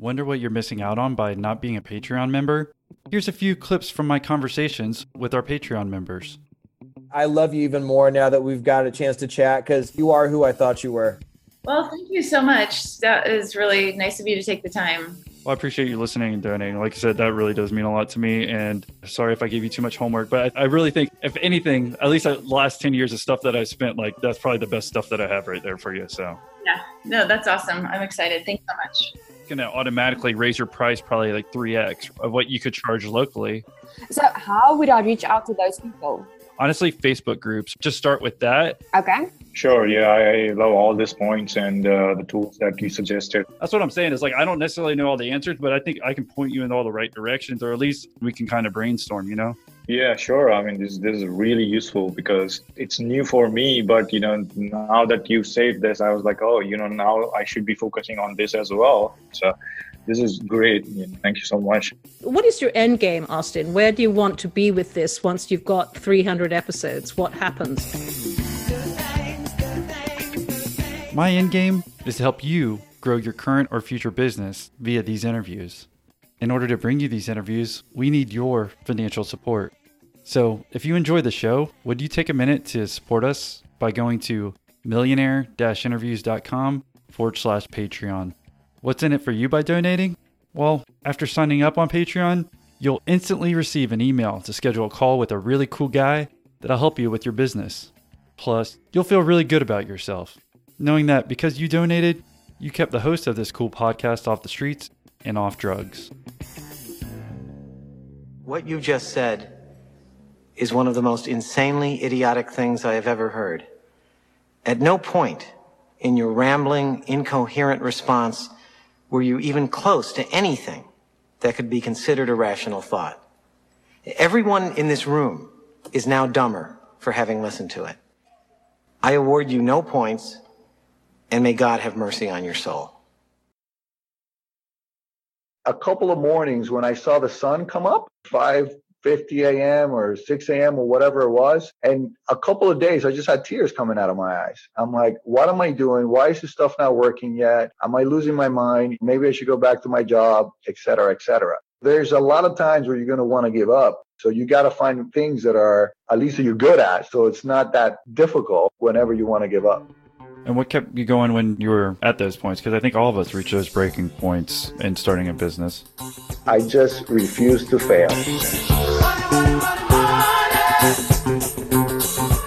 Wonder what you're missing out on by not being a Patreon member? Here's a few clips from my conversations with our Patreon members. I love you even more now that we've got a chance to chat because you are who I thought you were. Well, thank you so much. That is really nice of you to take the time. Well, I appreciate you listening and donating. Like I said, that really does mean a lot to me. And sorry if I gave you too much homework, but I, I really think, if anything, at least the last 10 years of stuff that I spent, like that's probably the best stuff that I have right there for you. So, yeah, no, that's awesome. I'm excited. Thanks so much going to automatically raise your price probably like 3x of what you could charge locally. So, how would I reach out to those people? Honestly, Facebook groups. Just start with that. Okay. Sure. Yeah, I love all these points and uh, the tools that you suggested. That's what I'm saying. Is like I don't necessarily know all the answers, but I think I can point you in all the right directions, or at least we can kind of brainstorm. You know. Yeah, sure. I mean, this this is really useful because it's new for me. But you know, now that you said this, I was like, oh, you know, now I should be focusing on this as well. So this is great. Thank you so much. What is your end game, Austin? Where do you want to be with this once you've got 300 episodes? What happens? My end game is to help you grow your current or future business via these interviews. In order to bring you these interviews, we need your financial support. So, if you enjoy the show, would you take a minute to support us by going to millionaire interviews.com forward slash Patreon? What's in it for you by donating? Well, after signing up on Patreon, you'll instantly receive an email to schedule a call with a really cool guy that'll help you with your business. Plus, you'll feel really good about yourself, knowing that because you donated, you kept the host of this cool podcast off the streets and off drugs. What you just said is one of the most insanely idiotic things I have ever heard. At no point in your rambling, incoherent response were you even close to anything that could be considered a rational thought. Everyone in this room is now dumber for having listened to it. I award you no points, and may God have mercy on your soul. A couple of mornings when I saw the sun come up, five 50 a.m. or 6 a.m. or whatever it was. And a couple of days, I just had tears coming out of my eyes. I'm like, what am I doing? Why is this stuff not working yet? Am I losing my mind? Maybe I should go back to my job, et cetera, et cetera. There's a lot of times where you're going to want to give up. So you got to find things that are at least you're good at. So it's not that difficult whenever you want to give up. And what kept you going when you were at those points? Because I think all of us reach those breaking points in starting a business. I just refused to fail.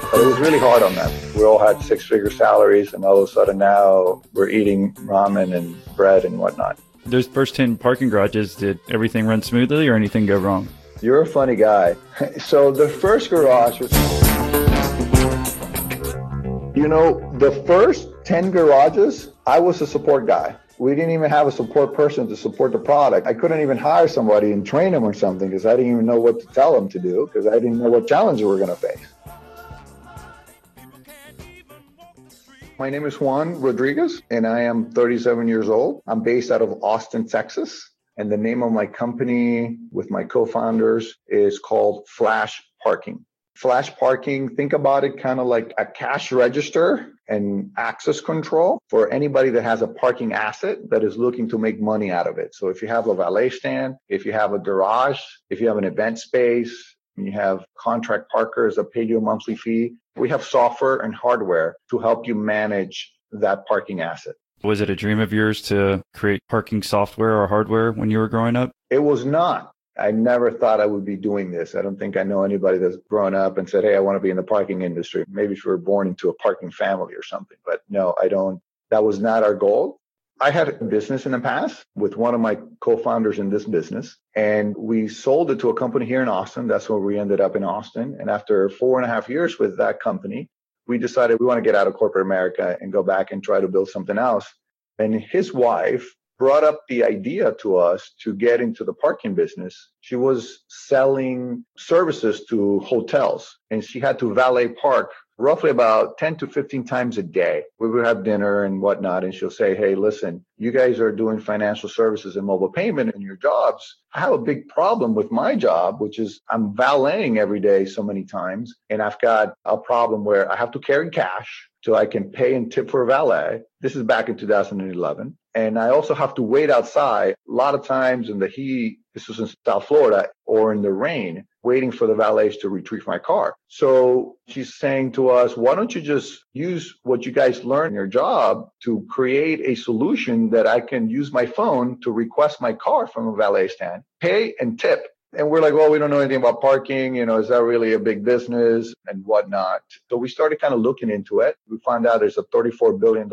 But it was really hard on them. We all had six figure salaries, and all of a sudden now we're eating ramen and bread and whatnot. Those first 10 parking garages, did everything run smoothly or anything go wrong? You're a funny guy. So the first garage was. You know, the first 10 garages, I was a support guy. We didn't even have a support person to support the product. I couldn't even hire somebody and train them or something because I didn't even know what to tell them to do because I didn't know what challenges we were going to face. My name is Juan Rodriguez and I am 37 years old. I'm based out of Austin, Texas. And the name of my company with my co founders is called Flash Parking. Flash parking, think about it kind of like a cash register and access control for anybody that has a parking asset that is looking to make money out of it. So if you have a valet stand, if you have a garage, if you have an event space, you have contract parkers that pay you a monthly fee, we have software and hardware to help you manage that parking asset. Was it a dream of yours to create parking software or hardware when you were growing up? It was not. I never thought I would be doing this. I don't think I know anybody that's grown up and said, Hey, I want to be in the parking industry. Maybe if you were born into a parking family or something, but no, I don't. That was not our goal. I had a business in the past with one of my co-founders in this business and we sold it to a company here in Austin. That's where we ended up in Austin. And after four and a half years with that company, we decided we want to get out of corporate America and go back and try to build something else. And his wife brought up the idea to us to get into the parking business. She was selling services to hotels and she had to valet park roughly about 10 to 15 times a day. We would have dinner and whatnot. And she'll say, Hey, listen, you guys are doing financial services and mobile payment in your jobs. I have a big problem with my job, which is I'm valeting every day so many times. And I've got a problem where I have to carry cash so I can pay and tip for a valet. This is back in 2011. And I also have to wait outside a lot of times in the heat. This was in South Florida or in the rain, waiting for the valets to retrieve my car. So she's saying to us, why don't you just use what you guys learn in your job to create a solution that I can use my phone to request my car from a valet stand, pay and tip and we're like, well, we don't know anything about parking. You know, is that really a big business and whatnot? So we started kind of looking into it. We found out there's a $34 billion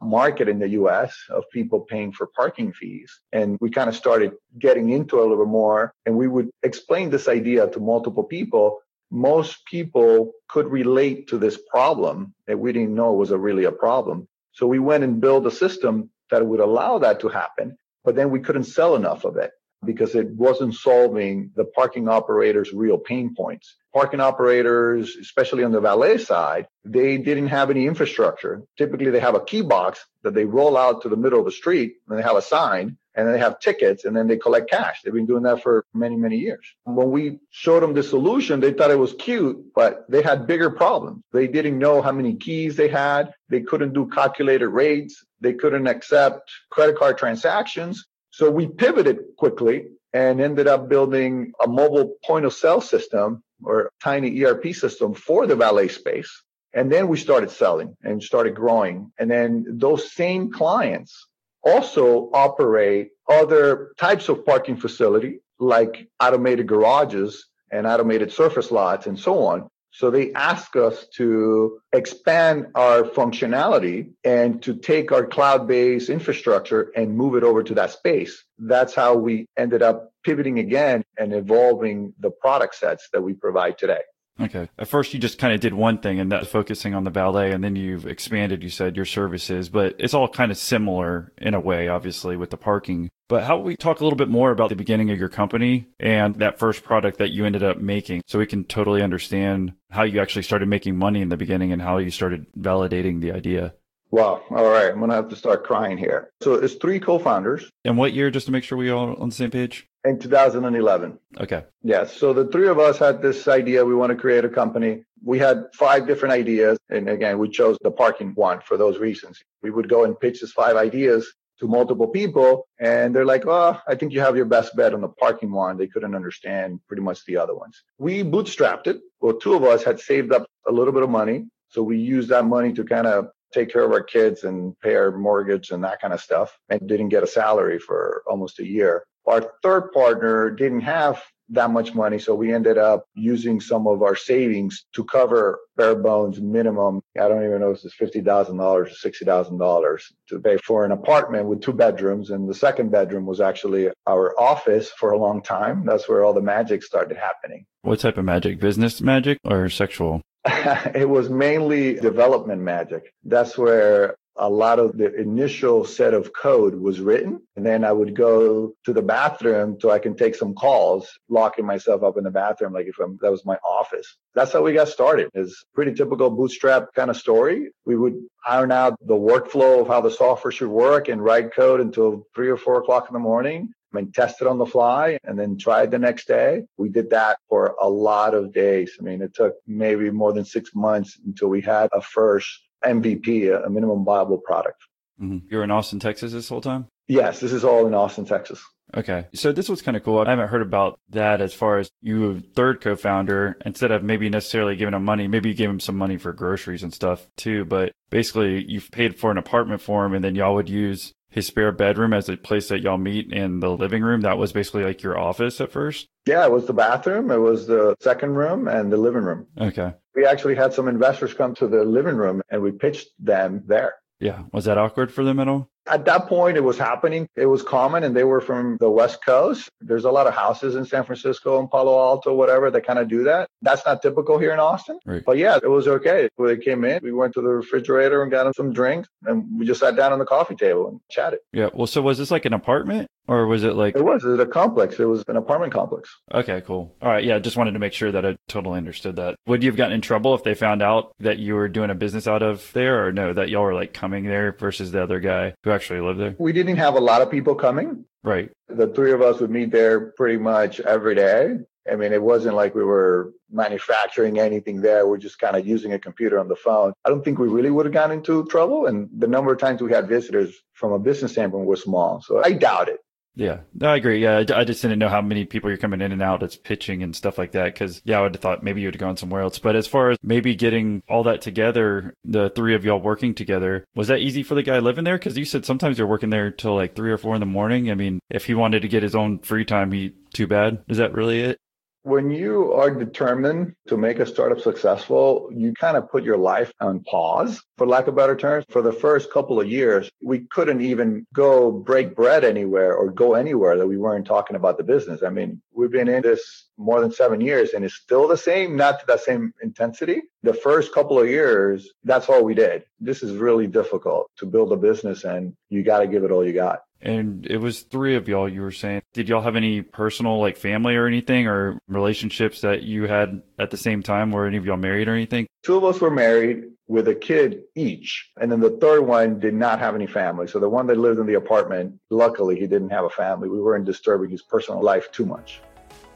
market in the US of people paying for parking fees. And we kind of started getting into it a little bit more. And we would explain this idea to multiple people. Most people could relate to this problem that we didn't know was a really a problem. So we went and built a system that would allow that to happen, but then we couldn't sell enough of it because it wasn't solving the parking operators' real pain points. Parking operators, especially on the valet side, they didn't have any infrastructure. Typically, they have a key box that they roll out to the middle of the street and they have a sign and they have tickets and then they collect cash. They've been doing that for many, many years. When we showed them the solution, they thought it was cute, but they had bigger problems. They didn't know how many keys they had. They couldn't do calculated rates. They couldn't accept credit card transactions. So we pivoted quickly and ended up building a mobile point of sale system or tiny ERP system for the valet space. And then we started selling and started growing. And then those same clients also operate other types of parking facility like automated garages and automated surface lots and so on. So they ask us to expand our functionality and to take our cloud based infrastructure and move it over to that space. That's how we ended up pivoting again and evolving the product sets that we provide today. Okay. At first, you just kind of did one thing and that's focusing on the valet, and then you've expanded, you said, your services, but it's all kind of similar in a way, obviously, with the parking. But how we talk a little bit more about the beginning of your company and that first product that you ended up making so we can totally understand how you actually started making money in the beginning and how you started validating the idea. Wow. All right. I'm going to have to start crying here. So it's three co founders. And what year, just to make sure we all on the same page? In 2011. Okay. Yes. So the three of us had this idea. We want to create a company. We had five different ideas. And again, we chose the parking one for those reasons. We would go and pitch these five ideas to multiple people and they're like, oh, I think you have your best bet on the parking one. They couldn't understand pretty much the other ones. We bootstrapped it. Well, two of us had saved up a little bit of money. So we used that money to kind of take care of our kids and pay our mortgage and that kind of stuff and didn't get a salary for almost a year. Our third partner didn't have that much money. So we ended up using some of our savings to cover bare bones minimum. I don't even know if it's $50,000 or $60,000 to pay for an apartment with two bedrooms. And the second bedroom was actually our office for a long time. That's where all the magic started happening. What type of magic? Business magic or sexual? it was mainly development magic. That's where a lot of the initial set of code was written. And then I would go to the bathroom so I can take some calls, locking myself up in the bathroom, like if I'm, that was my office. That's how we got started. It's pretty typical bootstrap kind of story. We would iron out the workflow of how the software should work and write code until three or four o'clock in the morning and test it on the fly and then try it the next day. We did that for a lot of days. I mean, it took maybe more than six months until we had a first MVP, a minimum viable product. Mm-hmm. You're in Austin, Texas this whole time? Yes, this is all in Austin, Texas. Okay. So this was kind of cool. I haven't heard about that as far as you third co-founder, instead of maybe necessarily giving him money, maybe you gave him some money for groceries and stuff too. But basically you've paid for an apartment for him and then y'all would use his spare bedroom as a place that y'all meet in the living room. That was basically like your office at first. Yeah, it was the bathroom, it was the second room, and the living room. Okay. We actually had some investors come to the living room and we pitched them there. Yeah. Was that awkward for them at all? At that point, it was happening. It was common, and they were from the West Coast. There's a lot of houses in San Francisco and Palo Alto, whatever, that kind of do that. That's not typical here in Austin. Right. But yeah, it was okay. When they came in, we went to the refrigerator and got them some drinks, and we just sat down on the coffee table and chatted. Yeah. Well, so was this like an apartment? Or was it like it was? It was a complex. It was an apartment complex. Okay, cool. All right, yeah, just wanted to make sure that I totally understood that. Would you have gotten in trouble if they found out that you were doing a business out of there, or no, that y'all were like coming there versus the other guy who actually lived there? We didn't have a lot of people coming. Right. The three of us would meet there pretty much every day. I mean, it wasn't like we were manufacturing anything there. We're just kind of using a computer on the phone. I don't think we really would have gotten into trouble. And the number of times we had visitors from a business standpoint was small. So I doubt it. Yeah, no, I agree. Yeah, I, I just didn't know how many people you're coming in and out as pitching and stuff like that. Cause yeah, I would have thought maybe you would have gone somewhere else. But as far as maybe getting all that together, the three of y'all working together, was that easy for the guy living there? Cause you said sometimes you're working there till like three or four in the morning. I mean, if he wanted to get his own free time, he too bad. Is that really it? When you are determined to make a startup successful, you kind of put your life on pause, for lack of better terms. For the first couple of years, we couldn't even go break bread anywhere or go anywhere that we weren't talking about the business. I mean, we've been in this more than seven years and it's still the same, not to that same intensity. The first couple of years, that's all we did. This is really difficult to build a business and you got to give it all you got. And it was three of y'all, you were saying. Did y'all have any personal, like family or anything, or relationships that you had at the same time? Were any of y'all married or anything? Two of us were married with a kid each. And then the third one did not have any family. So the one that lived in the apartment, luckily, he didn't have a family. We weren't disturbing his personal life too much.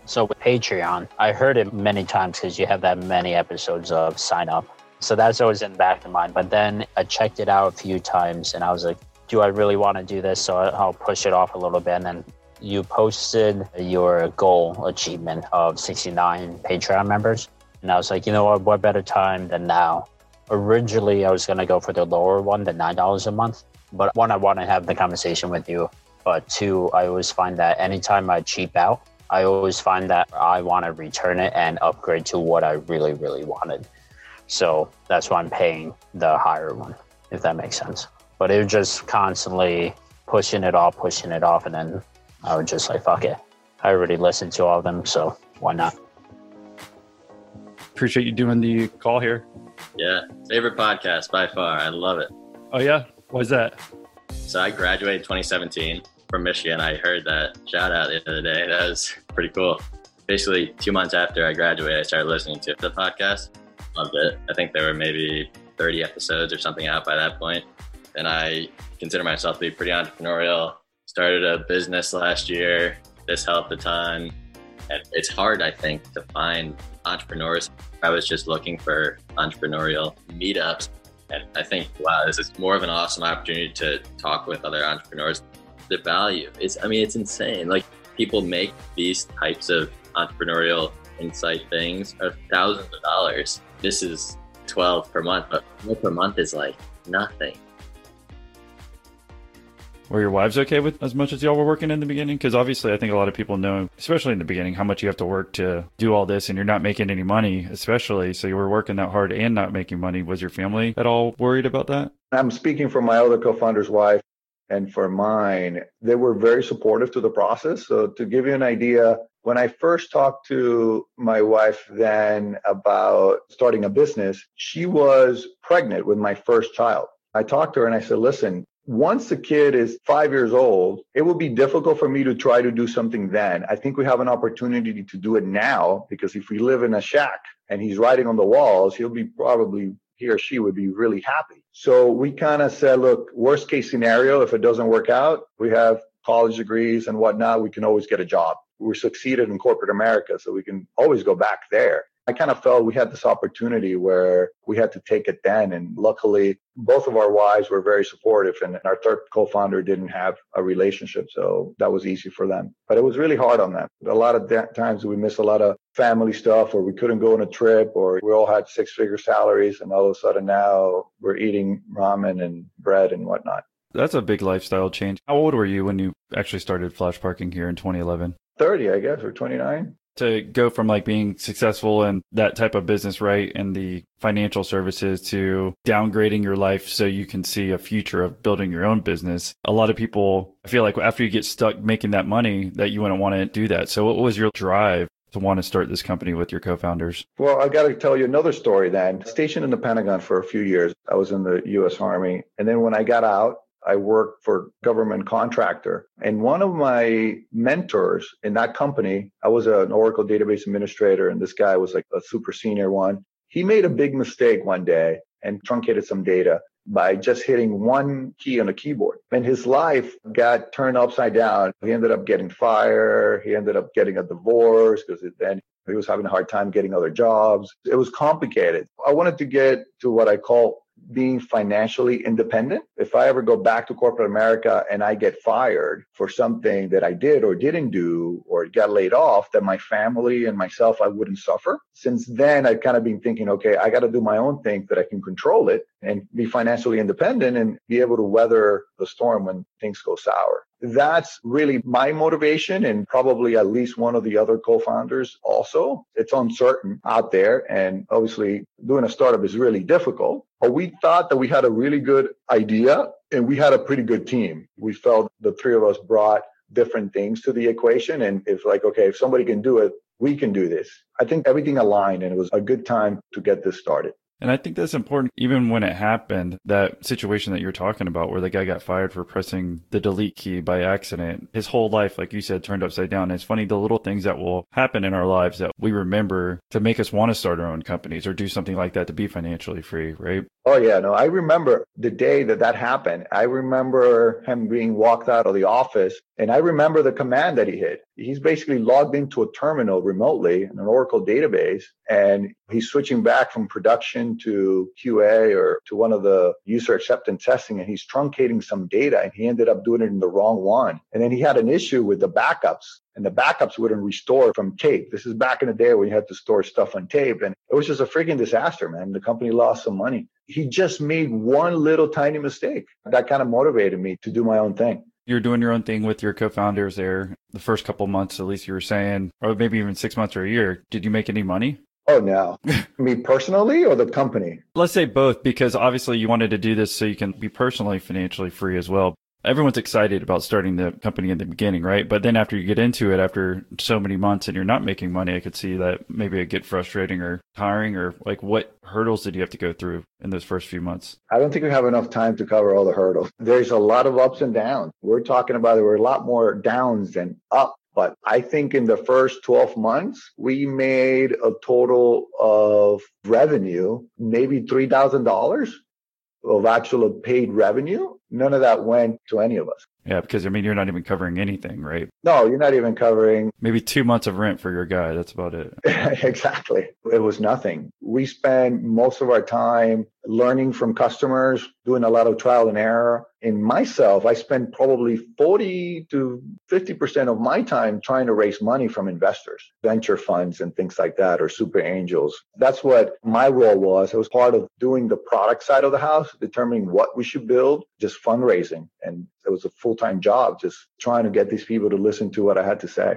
So with Patreon, I heard it many times because you have that many episodes of sign up. So that's always in the back of mind. But then I checked it out a few times and I was like, do I really want to do this? So I'll push it off a little bit. And you posted your goal achievement of 69 Patreon members. And I was like, you know what, what better time than now? Originally, I was going to go for the lower one, the $9 a month. But one, I want to have the conversation with you. But two, I always find that anytime I cheap out, I always find that I want to return it and upgrade to what I really, really wanted. So that's why I'm paying the higher one, if that makes sense but it was just constantly pushing it off, pushing it off, and then I would just like, fuck it. I already listened to all of them, so why not? Appreciate you doing the call here. Yeah, favorite podcast by far. I love it. Oh yeah, why's that? So I graduated 2017 from Michigan. I heard that shout out the other day. That was pretty cool. Basically, two months after I graduated, I started listening to the podcast. Loved it. I think there were maybe 30 episodes or something out by that point and I consider myself to be pretty entrepreneurial. Started a business last year. This helped a ton. And it's hard, I think, to find entrepreneurs. I was just looking for entrepreneurial meetups. And I think, wow, this is more of an awesome opportunity to talk with other entrepreneurs. The value is, I mean, it's insane. Like people make these types of entrepreneurial insight things of thousands of dollars. This is 12 per month, but per month is like nothing. Were your wives okay with as much as y'all were working in the beginning? Because obviously, I think a lot of people know, especially in the beginning, how much you have to work to do all this, and you're not making any money, especially. So you were working that hard and not making money. Was your family at all worried about that? I'm speaking for my other co-founder's wife and for mine. They were very supportive to the process. So to give you an idea, when I first talked to my wife then about starting a business, she was pregnant with my first child. I talked to her and I said, listen, once the kid is five years old, it will be difficult for me to try to do something then. I think we have an opportunity to do it now because if we live in a shack and he's writing on the walls, he'll be probably he or she would be really happy. So we kind of said, look, worst case scenario, if it doesn't work out, we have college degrees and whatnot. We can always get a job. We succeeded in corporate America, so we can always go back there. I kind of felt we had this opportunity where we had to take it then. And luckily, both of our wives were very supportive, and our third co founder didn't have a relationship. So that was easy for them. But it was really hard on them. A lot of times we missed a lot of family stuff, or we couldn't go on a trip, or we all had six figure salaries. And all of a sudden now we're eating ramen and bread and whatnot. That's a big lifestyle change. How old were you when you actually started Flash Parking here in 2011? 30, I guess, or 29 to go from like being successful in that type of business, right? In the financial services to downgrading your life so you can see a future of building your own business. A lot of people I feel like after you get stuck making that money that you wouldn't want to do that. So what was your drive to want to start this company with your co-founders? Well, I got to tell you another story then. Stationed in the Pentagon for a few years. I was in the US Army. And then when I got out, I worked for government contractor. And one of my mentors in that company, I was an Oracle database administrator, and this guy was like a super senior one. He made a big mistake one day and truncated some data. by just hitting one key on a keyboard. And his life got turned upside down. He ended up getting fired. He ended up getting a divorce because then he was having a hard time getting other jobs. It was complicated. I wanted to get to what I call being financially independent. If I ever go back to corporate America and I get fired for something that I did or didn't do or got laid off, that my family and myself, I wouldn't suffer. Since then, I've kind of been thinking, okay, I got to do my own thing that I can control it and be financially independent and be able to weather the storm when things go sour. That's really my motivation and probably at least one of the other co-founders also. It's uncertain out there and obviously doing a startup is really difficult. But we thought that we had a really good idea and we had a pretty good team. We felt the three of us brought different things to the equation and it's like okay, if somebody can do it, we can do this. I think everything aligned and it was a good time to get this started. And I think that's important, even when it happened, that situation that you're talking about where the guy got fired for pressing the delete key by accident. His whole life, like you said, turned upside down. And it's funny, the little things that will happen in our lives that we remember to make us want to start our own companies or do something like that to be financially free, right? Oh, yeah. No, I remember the day that that happened. I remember him being walked out of the office and I remember the command that he hit. He's basically logged into a terminal remotely in an Oracle database and he's switching back from production to QA or to one of the user acceptance testing and he's truncating some data and he ended up doing it in the wrong one. And then he had an issue with the backups and the backups wouldn't restore from tape. This is back in the day when you had to store stuff on tape and it was just a freaking disaster, man. The company lost some money. He just made one little tiny mistake. That kind of motivated me to do my own thing you're doing your own thing with your co-founders there the first couple months at least you were saying or maybe even six months or a year. Did you make any money? Oh no. Me personally or the company? Let's say both because obviously you wanted to do this so you can be personally financially free as well everyone's excited about starting the company in the beginning, right? But then after you get into it, after so many months and you're not making money, I could see that maybe it get frustrating or tiring or like what hurdles did you have to go through in those first few months? I don't think we have enough time to cover all the hurdles. There's a lot of ups and downs. We're talking about there were a lot more downs than up. But I think in the first 12 months, we made a total of revenue, maybe $3,000 of actual paid revenue none of that went to any of us. Yeah, because I mean, you're not even covering anything, right? No, you're not even covering maybe two months of rent for your guy. That's about it. exactly. It was nothing. We spent most of our time learning from customers, doing a lot of trial and error. In myself, I spent probably 40 to 50% of my time trying to raise money from investors, venture funds and things like that, or super angels. That's what my role was. It was part of doing the product side of the house, determining what we should build, just fundraising. And it was a full time job, just trying to get these people to listen to what I had to say.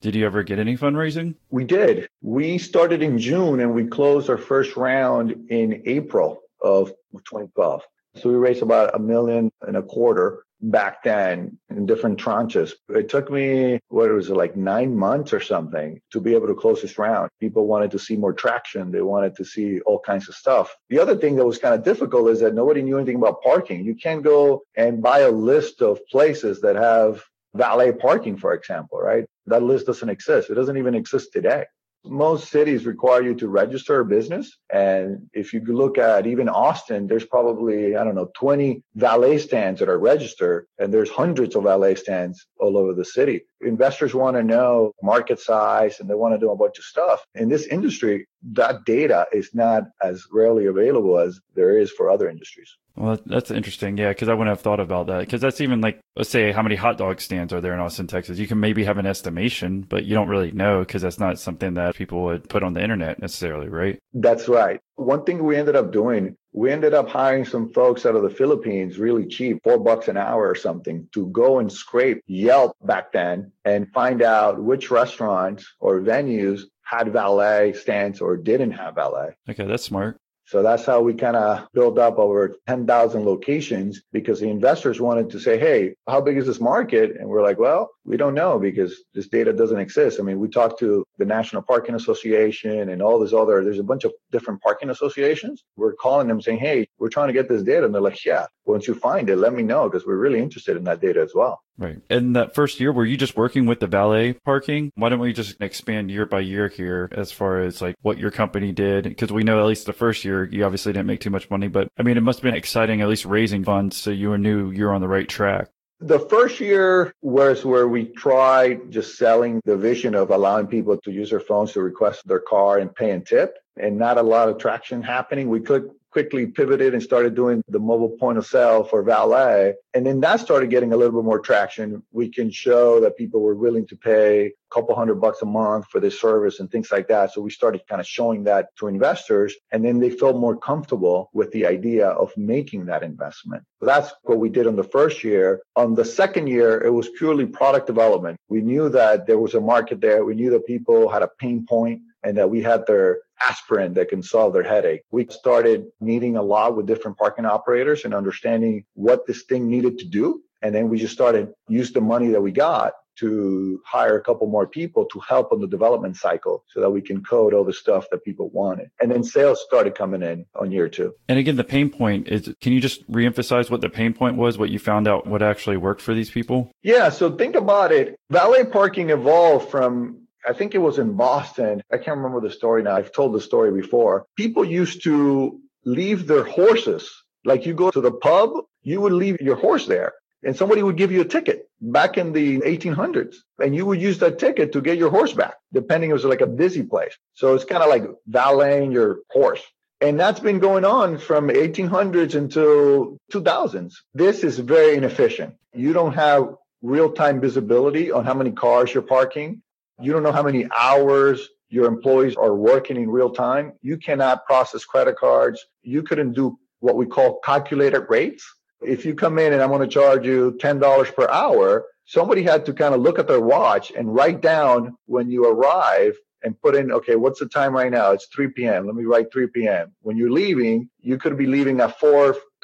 Did you ever get any fundraising? We did. We started in June and we closed our first round in April of 2012. So we raised about a million and a quarter back then in different tranches. It took me, what was it, like nine months or something to be able to close this round. People wanted to see more traction. They wanted to see all kinds of stuff. The other thing that was kind of difficult is that nobody knew anything about parking. You can't go and buy a list of places that have valet parking, for example, right? That list doesn't exist. It doesn't even exist today most cities require you to register a business. And if you look at even Austin, there's probably, I don't know, 20 valet stands that are registered, and there's hundreds of valet stands all over the city. Investors want to know market size and they want to do a bunch of stuff. In this industry, that data is not as rarely available as there is for other industries. Well, that's interesting. Yeah, because I wouldn't have thought about that. Because that's even like, let's say, how many hot dog stands are there in Austin, Texas? You can maybe have an estimation, but you don't really know because that's not something that people would put on the internet necessarily, right? That's right. One thing we ended up doing, we ended up hiring some folks out of the Philippines really cheap, four bucks an hour or something, to go and scrape Yelp back then and find out which restaurants or venues had valet stands or didn't have valet. Okay, that's smart. So that's how we kind of built up over 10,000 locations because the investors wanted to say, Hey, how big is this market? And we're like, well, we don't know because this data doesn't exist. I mean, we talked to the National Parking Association and all this other, there's a bunch of different parking associations. We're calling them saying, Hey, we're trying to get this data. And they're like, Yeah, once you find it, let me know because we're really interested in that data as well. Right. And that first year, were you just working with the valet parking? Why don't we just expand year by year here as far as like what your company did? Because we know at least the first year, you obviously didn't make too much money, but I mean, it must have been exciting, at least raising funds so you knew you're on the right track. The first year was where we tried just selling the vision of allowing people to use their phones to request their car and pay and tip and not a lot of traction happening. We could quickly pivoted and started doing the mobile point of sale for valet. And then that started getting a little bit more traction. We can show that people were willing to pay a couple hundred bucks a month for this service and things like that. So we started kind of showing that to investors and then they felt more comfortable with the idea of making that investment. So that's what we did on the first year. On the second year, it was purely product development. We knew that there was a market there. We knew that people had a pain point and that we had their aspirin that can solve their headache. We started meeting a lot with different parking operators and understanding what this thing needed to do. And then we just started use the money that we got to hire a couple more people to help on the development cycle so that we can code all the stuff that people wanted. And then sales started coming in on year two. And again, the pain point is can you just reemphasize what the pain point was, what you found out, what actually worked for these people? Yeah. So think about it. Valet parking evolved from I think it was in Boston. I can't remember the story now. I've told the story before. People used to leave their horses. Like you go to the pub, you would leave your horse there and somebody would give you a ticket back in the 1800s and you would use that ticket to get your horse back, depending it was like a busy place. So it's kind of like valeting your horse. And that's been going on from 1800s until 2000s. This is very inefficient. You don't have real time visibility on how many cars you're parking. You don't know how many hours your employees are working in real time. You cannot process credit cards. You couldn't do what we call calculated rates. If you come in and I'm going to charge you $10 per hour, somebody had to kind of look at their watch and write down when you arrive and put in, okay, what's the time right now? It's 3 p.m. Let me write 3 p.m. When you're leaving, you could be leaving at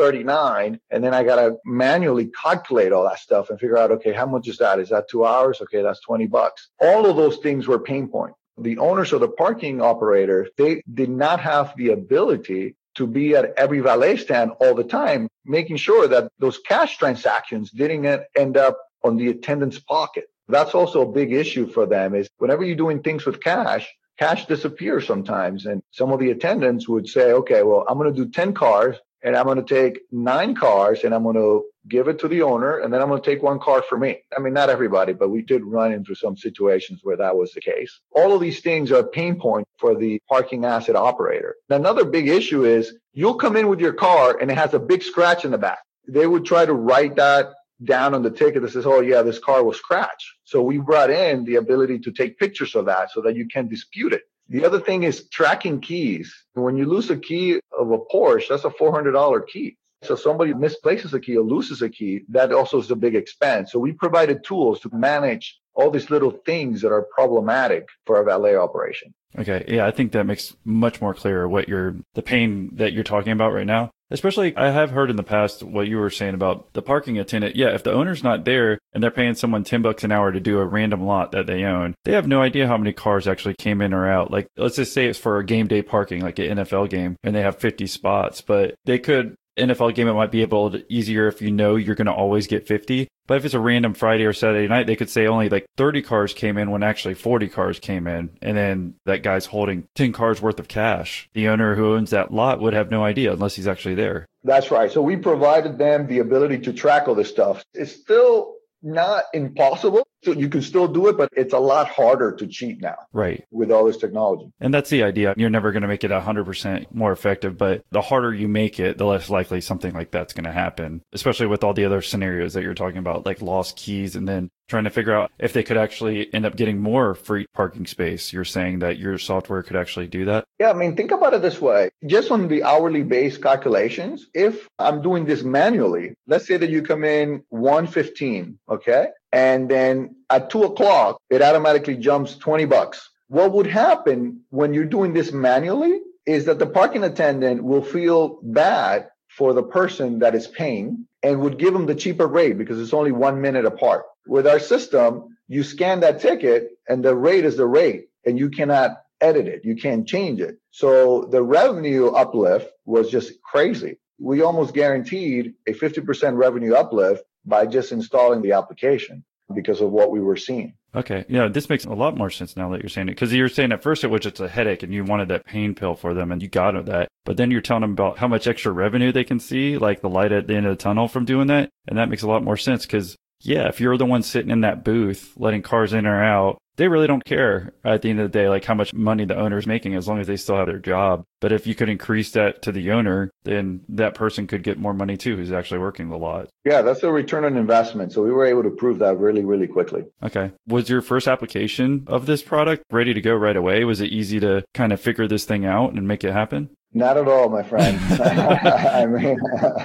4:39, and then I gotta manually calculate all that stuff and figure out, okay, how much is that? Is that two hours? Okay, that's 20 bucks. All of those things were pain points. The owners of the parking operator, they did not have the ability to be at every valet stand all the time, making sure that those cash transactions didn't end up on the attendant's pocket. That's also a big issue for them is whenever you're doing things with cash, cash disappears sometimes. And some of the attendants would say, okay, well, I'm going to do 10 cars and I'm going to take nine cars and I'm going to give it to the owner and then I'm going to take one car for me. I mean, not everybody, but we did run into some situations where that was the case. All of these things are pain point for the parking asset operator. Another big issue is you'll come in with your car and it has a big scratch in the back. They would try to write that down on the ticket that says, oh, yeah, this car was scratched. So we brought in the ability to take pictures of that so that you can dispute it. The other thing is tracking keys. When you lose a key of a Porsche, that's a $400 key. So somebody misplaces a key or loses a key, that also is a big expense. So we provided tools to manage all these little things that are problematic for a valet operation. Okay. Yeah, I think that makes much more clear what you're the pain that you're talking about right now. Especially, I have heard in the past what you were saying about the parking attendant. Yeah, if the owner's not there and they're paying someone 10 bucks an hour to do a random lot that they own, they have no idea how many cars actually came in or out. Like, let's just say it's for a game day parking, like an NFL game, and they have 50 spots, but they could NFL game, it might be able to easier if you know you're going to always get 50. But if it's a random Friday or Saturday night, they could say only like 30 cars came in when actually 40 cars came in. And then that guy's holding 10 cars worth of cash. The owner who owns that lot would have no idea unless he's actually there. That's right. So we provided them the ability to track all this stuff. It's still not impossible. So you can still do it, but it's a lot harder to cheat now. Right. With all this technology. And that's the idea. You're never going to make it 100% more effective, but the harder you make it, the less likely something like that's going to happen, especially with all the other scenarios that you're talking about, like lost keys and then trying to figure out if they could actually end up getting more free parking space. You're saying that your software could actually do that? Yeah, I mean, think about it this way. Just on the hourly base calculations, if I'm doing this manually, let's say that you come in 115, okay? And then at two o'clock, it automatically jumps 20 bucks. What would happen when you're doing this manually is that the parking attendant will feel bad for the person that is paying and would give them the cheaper rate because it's only one minute apart. With our system, you scan that ticket and the rate is the rate. and you cannot edit it. You can't change it. So the revenue uplift was just crazy. We almost guaranteed a 50% revenue uplift by just installing the application because of what we were seeing. Okay. Yeah, this makes a lot more sense now that you're saying it. Because you were saying at first it was just a headache and you wanted that pain pill for them and you got that. But then you're telling them about how much extra revenue they can see, like the light at the end of the tunnel from doing that. And that makes a lot more sense because, yeah, if you're the one sitting in that booth letting cars in or out, they really don't care at the end of the day, like how much money the owner is making as long as they still have their job. But if you could increase that to the owner, then that person could get more money too, who's actually working the lot. Yeah, that's a return on investment. So we were able to prove that really, really quickly. Okay. Was your first application of this product ready to go right away? Was it easy to kind of figure this thing out and make it happen? Not at all, my friend. I mean,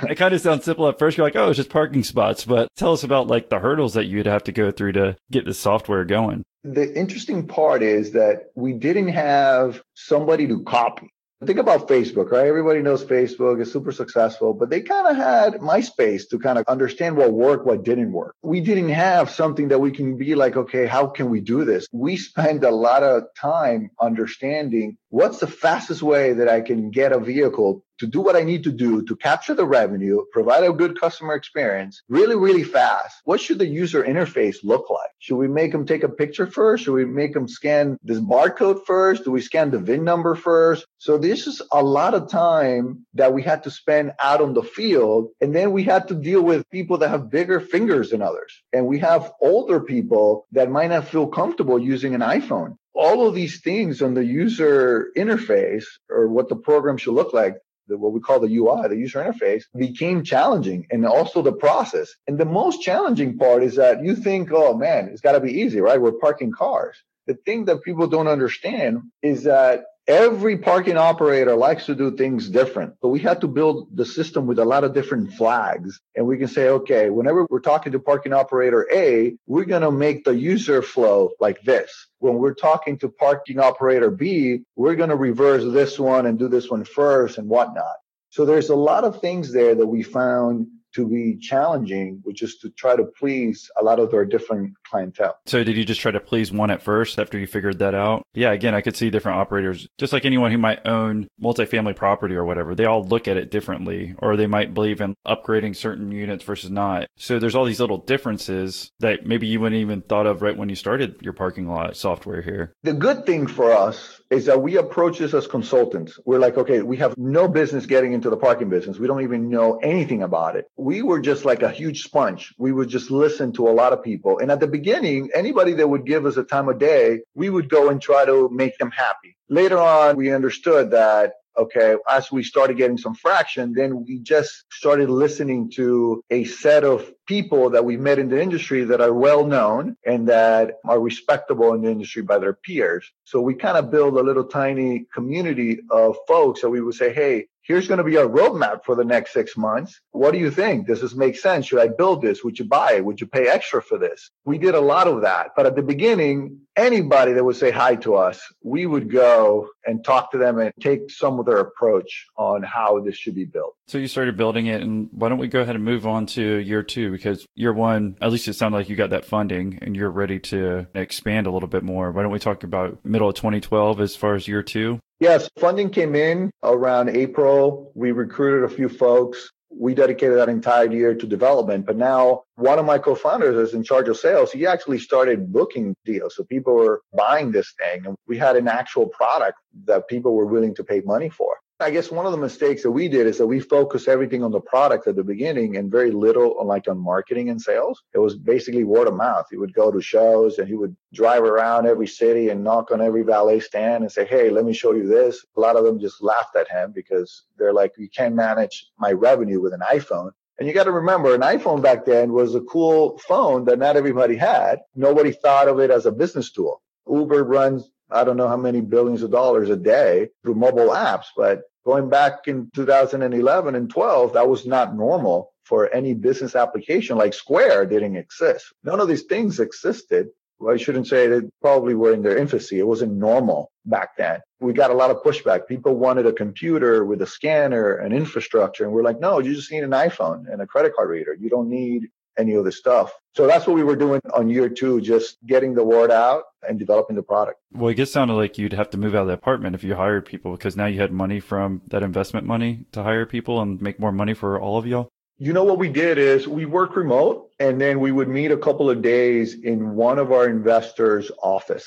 it kind of sounds simple at first. You're like, oh, it's just parking spots. But tell us about like the hurdles that you'd have to go through to get the software going. The interesting part is that we didn't have somebody to copy. Think about Facebook, right? Everybody knows Facebook is super successful, but they kind of had MySpace to kind of understand what worked, what didn't work. We didn't have something that we can be like, okay, how can we do this? We spend a lot of time understanding what's the fastest way that I can get a vehicle to do what I need to do to capture the revenue, provide a good customer experience really, really fast. What should the user interface look like? Should we make them take a picture first? Should we make them scan this barcode first? Do we scan the VIN number first? So this is a lot of time that we had to spend out on the field. And then we had to deal with people that have bigger fingers than others. And we have older people that might not feel comfortable using an iPhone all of these things on the user interface or what the program should look like the, what we call the UI, the user interface, became challenging and also the process. And the most challenging part is that you think, oh man, it's got to be easy, right? We're parking cars. The thing that people don't understand is that every parking operator likes to do things different. So we had to build the system with a lot of different flags. And we can say, okay, whenever we're talking to parking operator A, we're going to make the user flow like this. When we're talking to parking operator B, we're going to reverse this one and do this one first and whatnot. So there's a lot of things there that we found to be challenging, which is to try to please a lot of their different clientele. So did you just try to please one at first after you figured that out? Yeah, again, I could see different operators, just like anyone who might own multifamily property or whatever, they all look at it differently, or they might believe in upgrading certain units versus not. So there's all these little differences that maybe you wouldn't even thought of right when you started your parking lot software here. The good thing for us is that we approach this as consultants. We're like, okay, we have no business getting into the parking business. We don't even know anything about it. We were just like a huge sponge. We would just listen to a lot of people. And at the beginning, anybody that would give us a time of day, we would go and try to make them happy. Later on, we understood that okay, as we started getting some fraction, then we just started listening to a set of people that we met in the industry that are well known and that are respectable in the industry by their peers. So we kind of build a little tiny community of folks that we would say, hey, here's going to be our roadmap for the next six months. What do you think? Does this make sense? Should I build this? Would you buy it? Would you pay extra for this? We did a lot of that. But at the beginning, anybody that would say hi to us, we would go and talk to them and take some of their approach on how this should be built. So you started building it, and why don't we go ahead and move on to year two? Because year one, at least it sounded like you got that funding and you're ready to expand a little bit more. Why don't we talk about middle of 2012 as far as year two? Yes, funding came in around April. We recruited a few folks. We dedicated that entire year to development. But now one of my co-founders is in charge of sales. He actually started booking deals. So people were buying this thing and we had an actual product that people were willing to pay money for. I guess one of the mistakes that we did is that we focused everything on the product at the beginning and very little on like on marketing and sales. It was basically word of mouth. He would go to shows and he would drive around every city and knock on every valet stand and say, Hey, let me show you this. A lot of them just laughed at him because they're like, you can't manage my revenue with an iPhone. And you got to remember, an iPhone back then was a cool phone that not everybody had. Nobody thought of it as a business tool. Uber runs I don't know how many billions of dollars a day through mobile apps, but going back in 2011 and 12, that was not normal for any business application like Square didn't exist. None of these things existed. Well, I shouldn't say they probably were in their infancy. It wasn't normal back then. We got a lot of pushback. People wanted a computer with a scanner and infrastructure. And we're like, no, you just need an iPhone and a credit card reader. You don't need any of this stuff. So that's what we were doing on year two, just getting the word out and developing the product. Well, it just sounded like you'd have to move out of the apartment if you hired people because now you had money from that investment money to hire people and make more money for all of y'all. You know what we did is we worked remote and then we would meet a couple of days in one of our investors' office.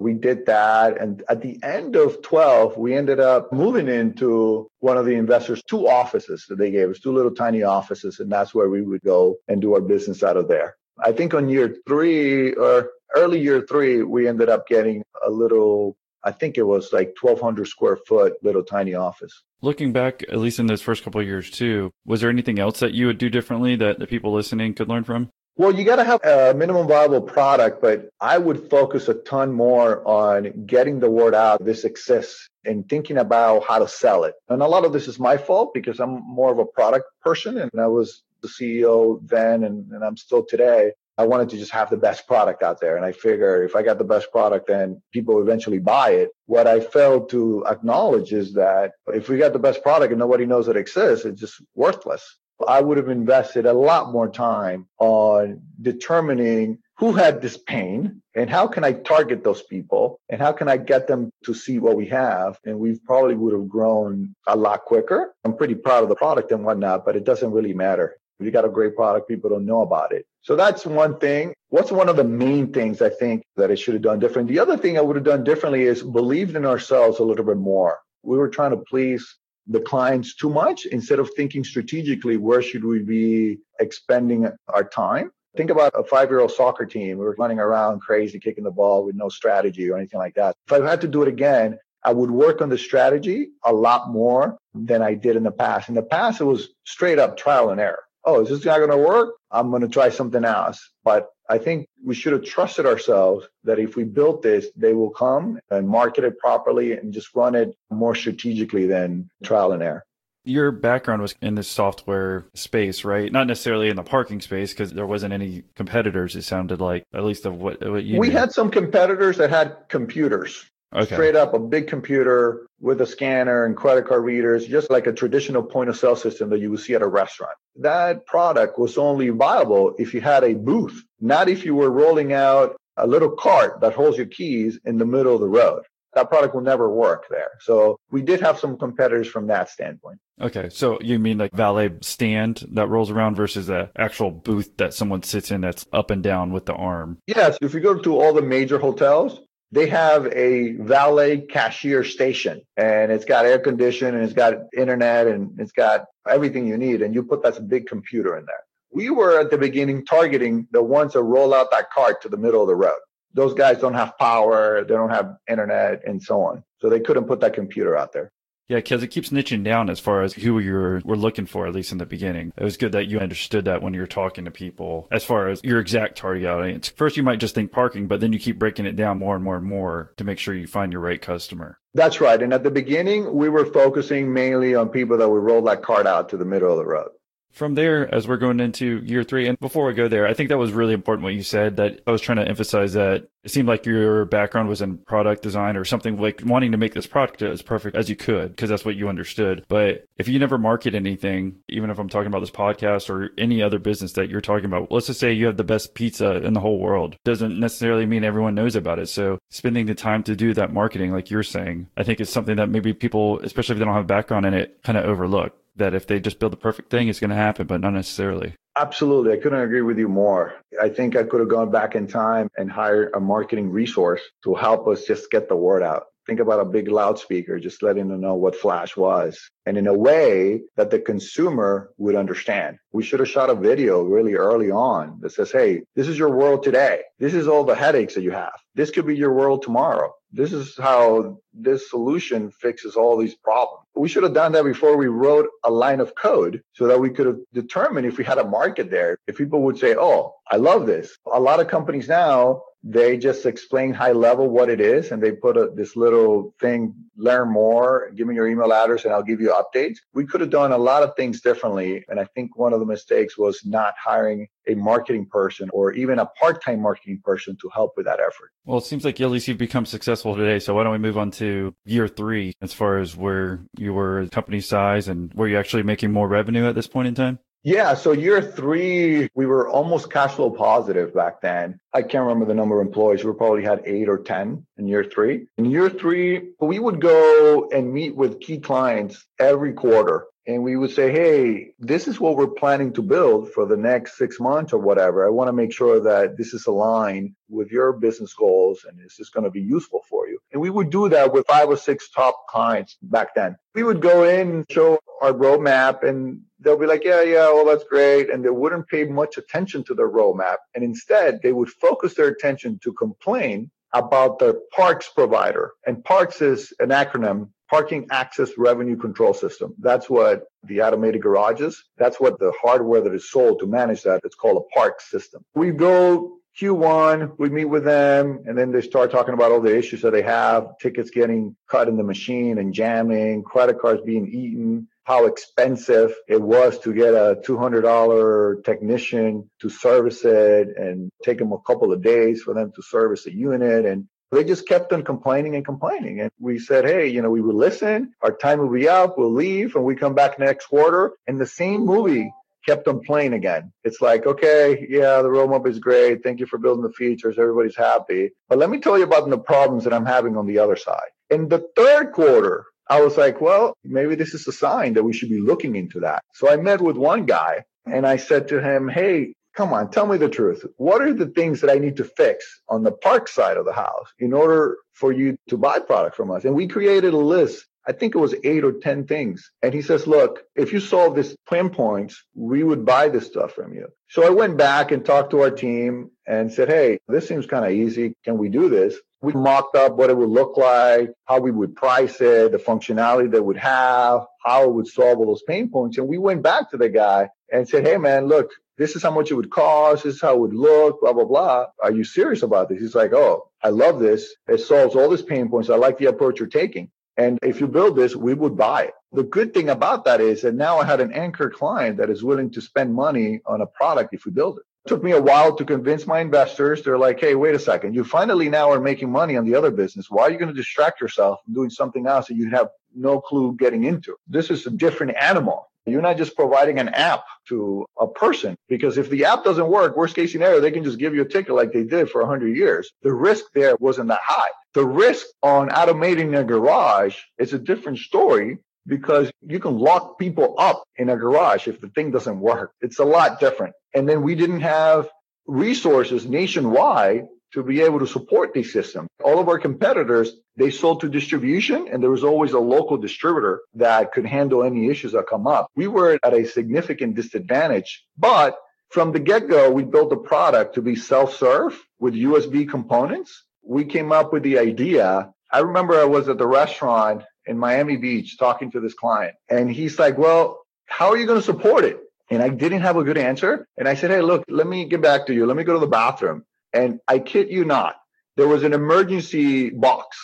We did that. And at the end of 12, we ended up moving into one of the investors' two offices that they gave us, two little tiny offices. And that's where we would go and do our business out of there. I think on year three or early year three, we ended up getting a little, I think it was like 1,200 square foot little tiny office. Looking back, at least in those first couple of years too, was there anything else that you would do differently that the people listening could learn from? Well, you got to have a minimum viable product, but I would focus a ton more on getting the word out this exists and thinking about how to sell it. And a lot of this is my fault because I'm more of a product person and I was the CEO then and, and I'm still today. I wanted to just have the best product out there. And I figure if I got the best product, then people eventually buy it. What I failed to acknowledge is that if we got the best product and nobody knows it exists, it's just worthless. I would have invested a lot more time on determining who had this pain and how can I target those people and how can I get them to see what we have? And we probably would have grown a lot quicker. I'm pretty proud of the product and whatnot, but it doesn't really matter. If you got a great product, people don't know about it. So that's one thing. What's one of the main things I think that I should have done different? The other thing I would have done differently is believed in ourselves a little bit more. We were trying to please the clients too much. Instead of thinking strategically where should we be expending our time? Think about a five-year-old soccer team we were running around crazy kicking the ball with no strategy or anything like that. If i had to do it again i would work on the strategy a lot more than i did in the past. In the past it was straight up trial and error. Oh, is this not going to work? I'm going to try something else. But I think we should have trusted ourselves that if we built this, they will come and market it properly and just run it more strategically than trial and error. Your background was in the software space, right? Not necessarily in the parking space because there wasn't any competitors. It sounded like, at least of what, what you. We knew. had some competitors that had computers. Okay. Straight up a big computer with a scanner and credit card readers, just like a traditional point of sale system that you would see at a restaurant. That product was only viable if you had a booth, not if you were rolling out a little cart that holds your keys in the middle of the road. That product will never work there. So we did have some competitors from that standpoint. Okay. So you mean like valet stand that rolls around versus the actual booth that someone sits in that's up and down with the arm? Yes. If you go to all the major hotels, they have a valet cashier station and it's got air conditioning and it's got internet and it's got everything you need. And you put that big computer in there. We were at the beginning targeting the ones that roll out that cart to the middle of the road. Those guys don't have power, they don't have internet and so on. So they couldn't put that computer out there. Yeah, because it keeps niching down as far as who you were, were looking for, at least in the beginning. It was good that you understood that when you're talking to people as far as your exact target audience. First, you might just think parking, but then you keep breaking it down more and more and more to make sure you find your right customer. That's right. And at the beginning, we were focusing mainly on people that would roll that cart out to the middle of the road. From there, as we're going into year three, and before we go there, I think that was really important what you said. That I was trying to emphasize that it seemed like your background was in product design or something like wanting to make this product as perfect as you could because that's what you understood. But if you never market anything, even if I'm talking about this podcast or any other business that you're talking about, let's just say you have the best pizza in the whole world, doesn't necessarily mean everyone knows about it. So spending the time to do that marketing, like you're saying, I think is something that maybe people, especially if they don't have a background in it, kind of overlook that if they just build the perfect thing, it's going to happen, but not necessarily. Absolutely. I couldn't agree with you more. I think I could have gone back in time and hired a marketing resource to help us just get the word out. Think about a big loudspeaker, just letting them know what Flash was. And in a way that the consumer would understand. We should have shot a video really early on that says, Hey, this is your world today. This is all the headaches that you have. This could be your world tomorrow. This is how this solution fixes all these problems. We should have done that before we wrote a line of code so that we could have determined if we had a market there. If people would say, Oh, I love this. A lot of companies now, they just explain high level what it is and they put a, this little thing, learn more, give me your email address and I'll give you updates. We could have done a lot of things differently. And I think one of the mistakes was not hiring a marketing person or even a part-time marketing person to help with that effort. Well, it seems like at least you've become successful today. So why don't we move on to year three as far as where you were company size and were you actually making more revenue at this point in time? Yeah, so year three, we were almost cash flow positive back then. I can't remember the number of employees. We probably had eight or 10 in year three. In year three, we would go and meet with key clients every quarter. And we would say, hey, this is what we're planning to build for the next six months or whatever. I want to make sure that this is aligned with your business goals and is this is going to be useful for you. And we would do that with five or six top clients back then. We would go in and show our roadmap and they'll be like, yeah, yeah, well, that's great. And they wouldn't pay much attention to the roadmap. And instead, they would focus their attention to complain about the PARCS provider. And PARCS is an acronym, parking access revenue control system. That's what the automated garages, that's what the hardware that is sold to manage that. It's called a park system. We go Q1, we meet with them, and then they start talking about all the issues that they have tickets getting cut in the machine and jamming, credit cards being eaten, how expensive it was to get a $200 technician to service it and take them a couple of days for them to service a unit. And they just kept on complaining and complaining. And we said, hey, you know, we will listen. Our time will be up. We'll leave and we come back next quarter. And the same movie kept on playing again. It's like, okay, yeah, the roadmap is great. Thank you for building the features. Everybody's happy. But let me tell you about the problems that I'm having on the other side. In the third quarter, I was like, well, maybe this is a sign that we should be looking into that. So I met with one guy and I said to him, hey, come on, tell me the truth. What are the things that I need to fix on the park side of the house in order for you to buy product from us? And we created a list. I think it was eight or 10 things. And he says, look, if you solve this pain points, we would buy this stuff from you. So I went back and talked to our team and said, Hey, this seems kind of easy. Can we do this? We mocked up what it would look like, how we would price it, the functionality that would have, how it would solve all those pain points. And we went back to the guy and said, Hey, man, look, this is how much it would cost. This is how it would look, blah, blah, blah. Are you serious about this? He's like, Oh, I love this. It solves all these pain points. I like the approach you're taking. And if you build this, we would buy it. The good thing about that is that now I had an anchor client that is willing to spend money on a product if we build it took me a while to convince my investors. They're like, hey, wait a second. You finally now are making money on the other business. Why are you going to distract yourself from doing something else that you have no clue getting into? This is a different animal. You're not just providing an app to a person because if the app doesn't work, worst case scenario, they can just give you a ticket like they did for 100 years. The risk there wasn't that high. The risk on automating a garage is a different story because you can lock people up in a garage if the thing doesn't work. It's a lot different. And then we didn't have resources nationwide to be able to support these systems. All of our competitors, they sold to distribution and there was always a local distributor that could handle any issues that come up. We were at a significant disadvantage, but from the get go, we built a product to be self serve with USB components. We came up with the idea. I remember I was at the restaurant in Miami Beach talking to this client and he's like, well, how are you going to support it? And I didn't have a good answer. And I said, Hey, look, let me get back to you. Let me go to the bathroom. And I kid you not, there was an emergency box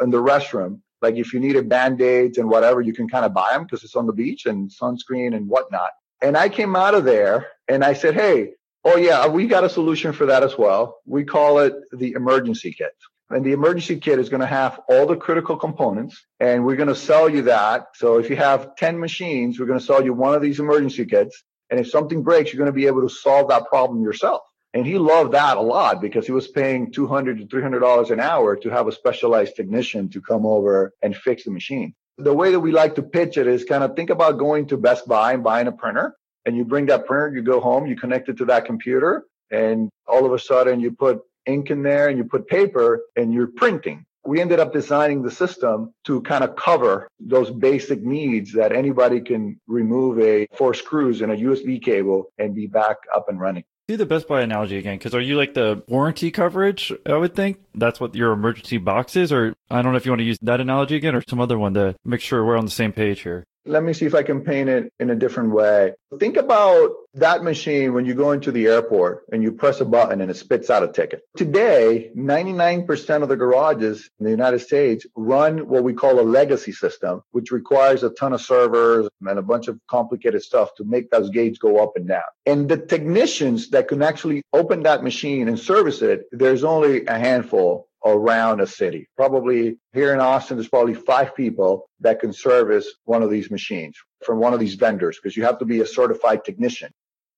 in the restroom. Like if you needed band-aids and whatever, you can kind of buy them because it's on the beach and sunscreen and whatnot. And I came out of there and I said, Hey, oh yeah, we got a solution for that as well. We call it the emergency kit. And the emergency kit is going to have all the critical components and we're going to sell you that. So if you have 10 machines, we're going to sell you one of these emergency kits. And if something breaks, you're going to be able to solve that problem yourself. And he loved that a lot because he was paying 200 to $300 an hour to have a specialized technician to come over and fix the machine. The way that we like to pitch it is kind of think about going to Best Buy and buying a printer and you bring that printer, you go home, you connect it to that computer and all of a sudden you put ink in there and you put paper and you're printing we ended up designing the system to kind of cover those basic needs that anybody can remove a four screws and a USB cable and be back up and running. Do the Best Buy analogy again, because are you like the warranty coverage? I would think that's what your emergency box is, or I don't know if you want to use that analogy again or some other one to make sure we're on the same page here let me see if I can paint it in a different way. Think about that machine when you go into the airport and you press a button and it spits out a ticket. Today, 99% of the garages in the United States run what we call a legacy system, which requires a ton of servers and a bunch of complicated stuff to make those gates go up and down. And the technicians that can actually open that machine and service it, there's only a handful around a city. Probably here in Austin, there's probably five people that can service one of these machines. from one of these vendors because you have to be a certified technician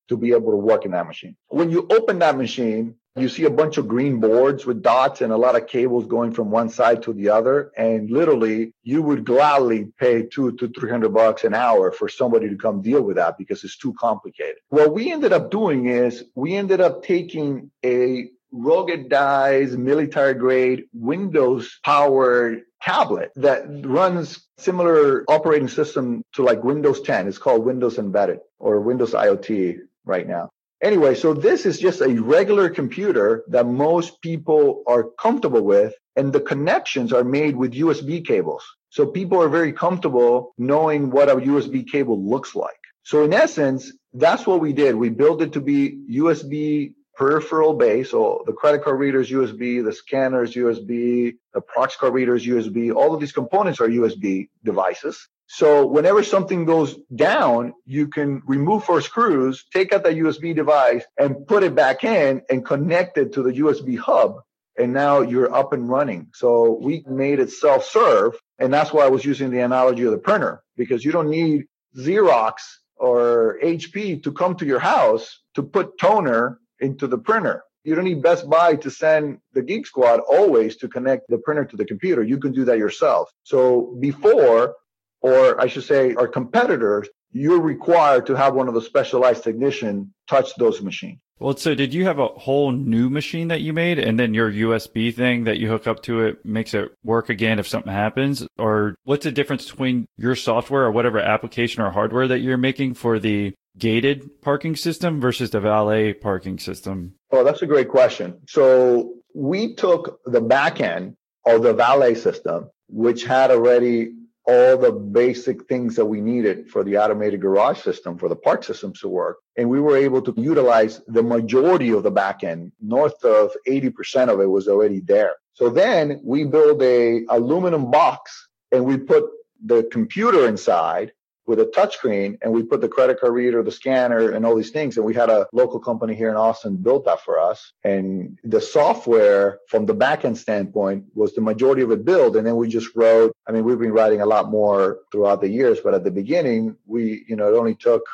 to be able to work in that machine. When you open that machine, you see a bunch of green boards with dots and a lot of cables going from one side to the other. And literally, you would gladly pay two to 300 bucks an hour for somebody to come deal with that because it's too complicated. What we ended up doing is we ended up taking a ruggedized military grade Windows powered tablet that runs similar operating system to like Windows 10. It's called Windows Embedded or Windows IoT right now. Anyway, so this is just a regular computer that most people are comfortable with, and the connections are made with USB cables. So people are very comfortable knowing what a USB cable looks like. So in essence, that's what we did. We built it to be USB peripheral base. So the credit card reader's USB, the scanner's USB, the prox card reader's USB. All of these components are USB devices. So whenever something goes down, you can remove four screws, take out the USB device and put it back in and connect it to the USB hub. And now you're up and running. So we made it self-serve. And that's why I was using the analogy of the printer because you don't need Xerox or HP to come to your house to put toner into the printer. You don't need Best Buy to send the Geek Squad always to connect the printer to the computer. You can do that yourself. So before or I should say, our competitors, you're required to have one of the specialized technician touch those machines. Well, so did you have a whole new machine that you made and then your USB thing that you hook up to it makes it work again if something happens? Or what's the difference between your software or whatever application or hardware that you're making for the gated parking system versus the valet parking system? Oh, that's a great question. So we took the back end of the valet system, which had already all the basic things that we needed for the automated garage system, for the park systems to work. And we were able to utilize the majority of the back end. North of 80% of it was already there. So then we build a aluminum box and we put the computer inside with a touchscreen and we put the credit card reader, the scanner, and all these things. And we had a local company here in Austin built that for us. And the software from the backend standpoint was the majority of it built. And then we just wrote, I mean, we've been writing a lot more throughout the years, but at the beginning, we, you know, it only took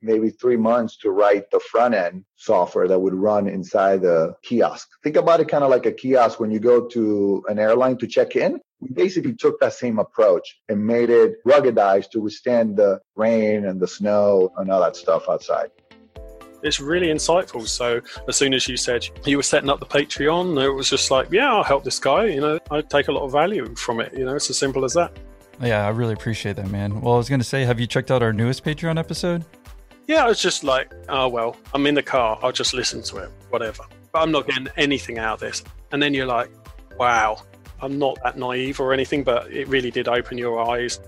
maybe three months to write the front end software that would run inside the kiosk. Think about it kind of like a kiosk when you go to an airline to check in. We basically took that same approach and made it ruggedized to withstand the rain and the snow and all that stuff outside. It's really insightful. So as soon as you said you were setting up the Patreon, it was just like, yeah, I'll help this guy. You know, I take a lot of value from it. You know, it's as simple as that. Yeah, I really appreciate that, man. Well, I was going to say, have you checked out our newest Patreon episode? Yeah, I was just like, oh, well, I'm in the car. I'll just listen to it, whatever. But I'm not getting anything out of this. And then you're like, wow, I'm not that naive or anything, but it really did open your eyes.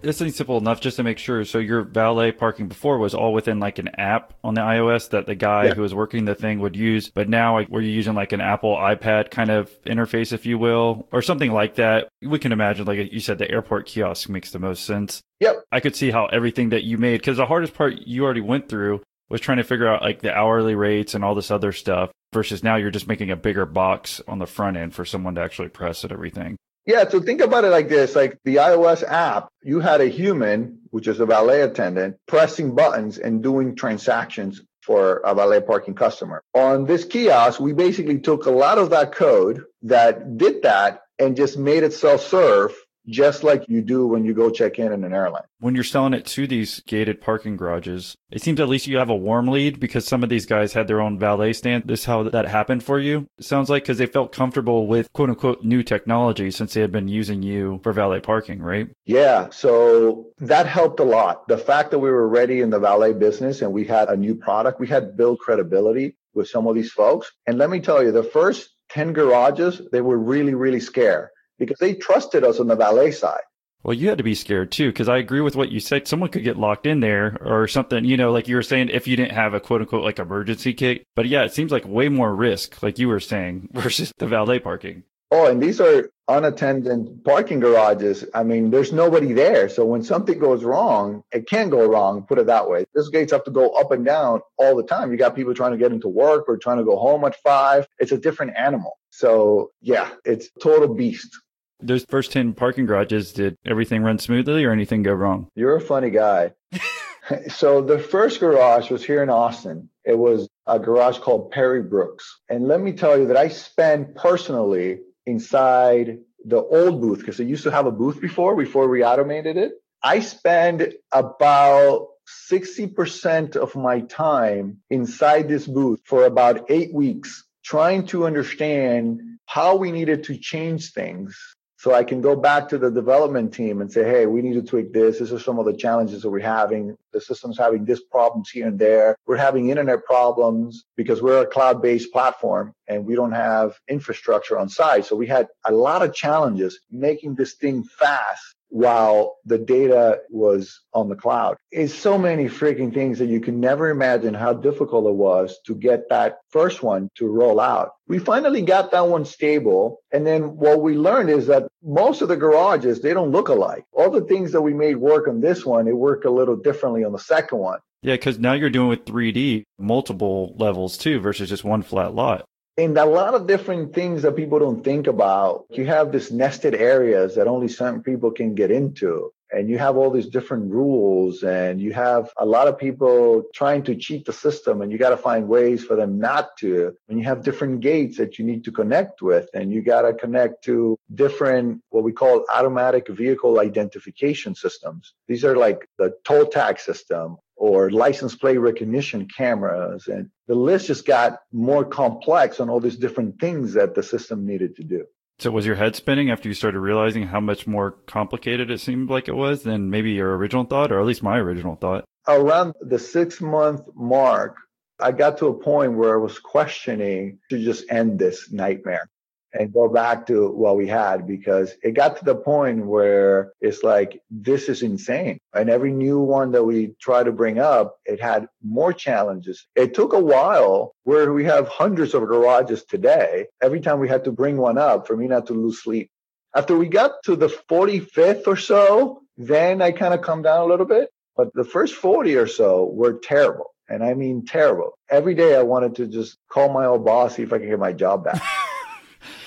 This thing's simple enough just to make sure. So your valet parking before was all within like an app on the iOS that the guy yeah. who was working the thing would use. But now like, were you using like an Apple iPad kind of interface, if you will, or something like that? We can imagine, like you said, the airport kiosk makes the most sense. Yep. I could see how everything that you made, because the hardest part you already went through was trying to figure out like the hourly rates and all this other stuff versus now you're just making a bigger box on the front end for someone to actually press and everything. Yeah, so think about it like this like the iOS app, you had a human, which is a valet attendant, pressing buttons and doing transactions for a valet parking customer. On this kiosk, we basically took a lot of that code that did that and just made it self serve just like you do when you go check in in an airline. When you're selling it to these gated parking garages, it seems at least you have a warm lead because some of these guys had their own valet stand. This is how that happened for you. It sounds like because they felt comfortable with quote unquote new technology since they had been using you for valet parking, right? Yeah. So that helped a lot. The fact that we were ready in the valet business and we had a new product, we had built credibility with some of these folks. And let me tell you, the first 10 garages, they were really, really scared because they trusted us on the valet side. Well, you had to be scared too, because I agree with what you said. Someone could get locked in there or something, you know, like you were saying, if you didn't have a quote unquote like emergency kit. But yeah, it seems like way more risk, like you were saying, versus the valet parking. Oh, and these are unattended parking garages. I mean, there's nobody there. So when something goes wrong, it can go wrong, put it that way. Those gates have to go up and down all the time. You got people trying to get into work or trying to go home at five. It's a different animal. So yeah, it's total beast. Those first 10 parking garages, did everything run smoothly or anything go wrong? You're a funny guy. so the first garage was here in Austin. It was a garage called Perry Brooks. And let me tell you that I spent personally inside the old booth because it used to have a booth before, before we automated it. I spend about 60% of my time inside this booth for about eight weeks trying to understand how we needed to change things so I can go back to the development team and say, hey, we need to tweak this. This is some of the challenges that we're having. The system's having this problems here and there. We're having internet problems because we're a cloud-based platform and we don't have infrastructure on site. So we had a lot of challenges making this thing fast while the data was on the cloud. It's so many freaking things that you can never imagine how difficult it was to get that first one to roll out. We finally got that one stable. And then what we learned is that most of the garages, they don't look alike. All the things that we made work on this one, it worked a little differently on the second one. Yeah, because now you're doing with 3D multiple levels too versus just one flat lot and a lot of different things that people don't think about. You have this nested areas that only certain people can get into. And you have all these different rules, and you have a lot of people trying to cheat the system, and you got to find ways for them not to. And you have different gates that you need to connect with, and you got to connect to different, what we call automatic vehicle identification systems. These are like the toll tag system or license plate recognition cameras. And the list just got more complex on all these different things that the system needed to do. So was your head spinning after you started realizing how much more complicated it seemed like it was than maybe your original thought, or at least my original thought? Around the six month mark, I got to a point where I was questioning to just end this nightmare and go back to what we had because it got to the point where it's like this is insane. And every new one that we try to bring up it had more challenges. It took a while where we have hundreds of garages today. Every time we had to bring one up for me not to lose sleep. After we got to the 45th or so then i kind of come down a little bit. But the first 40 or so were terrible. And i mean terrible. Every day i wanted to just call my old boss see if i could get my job back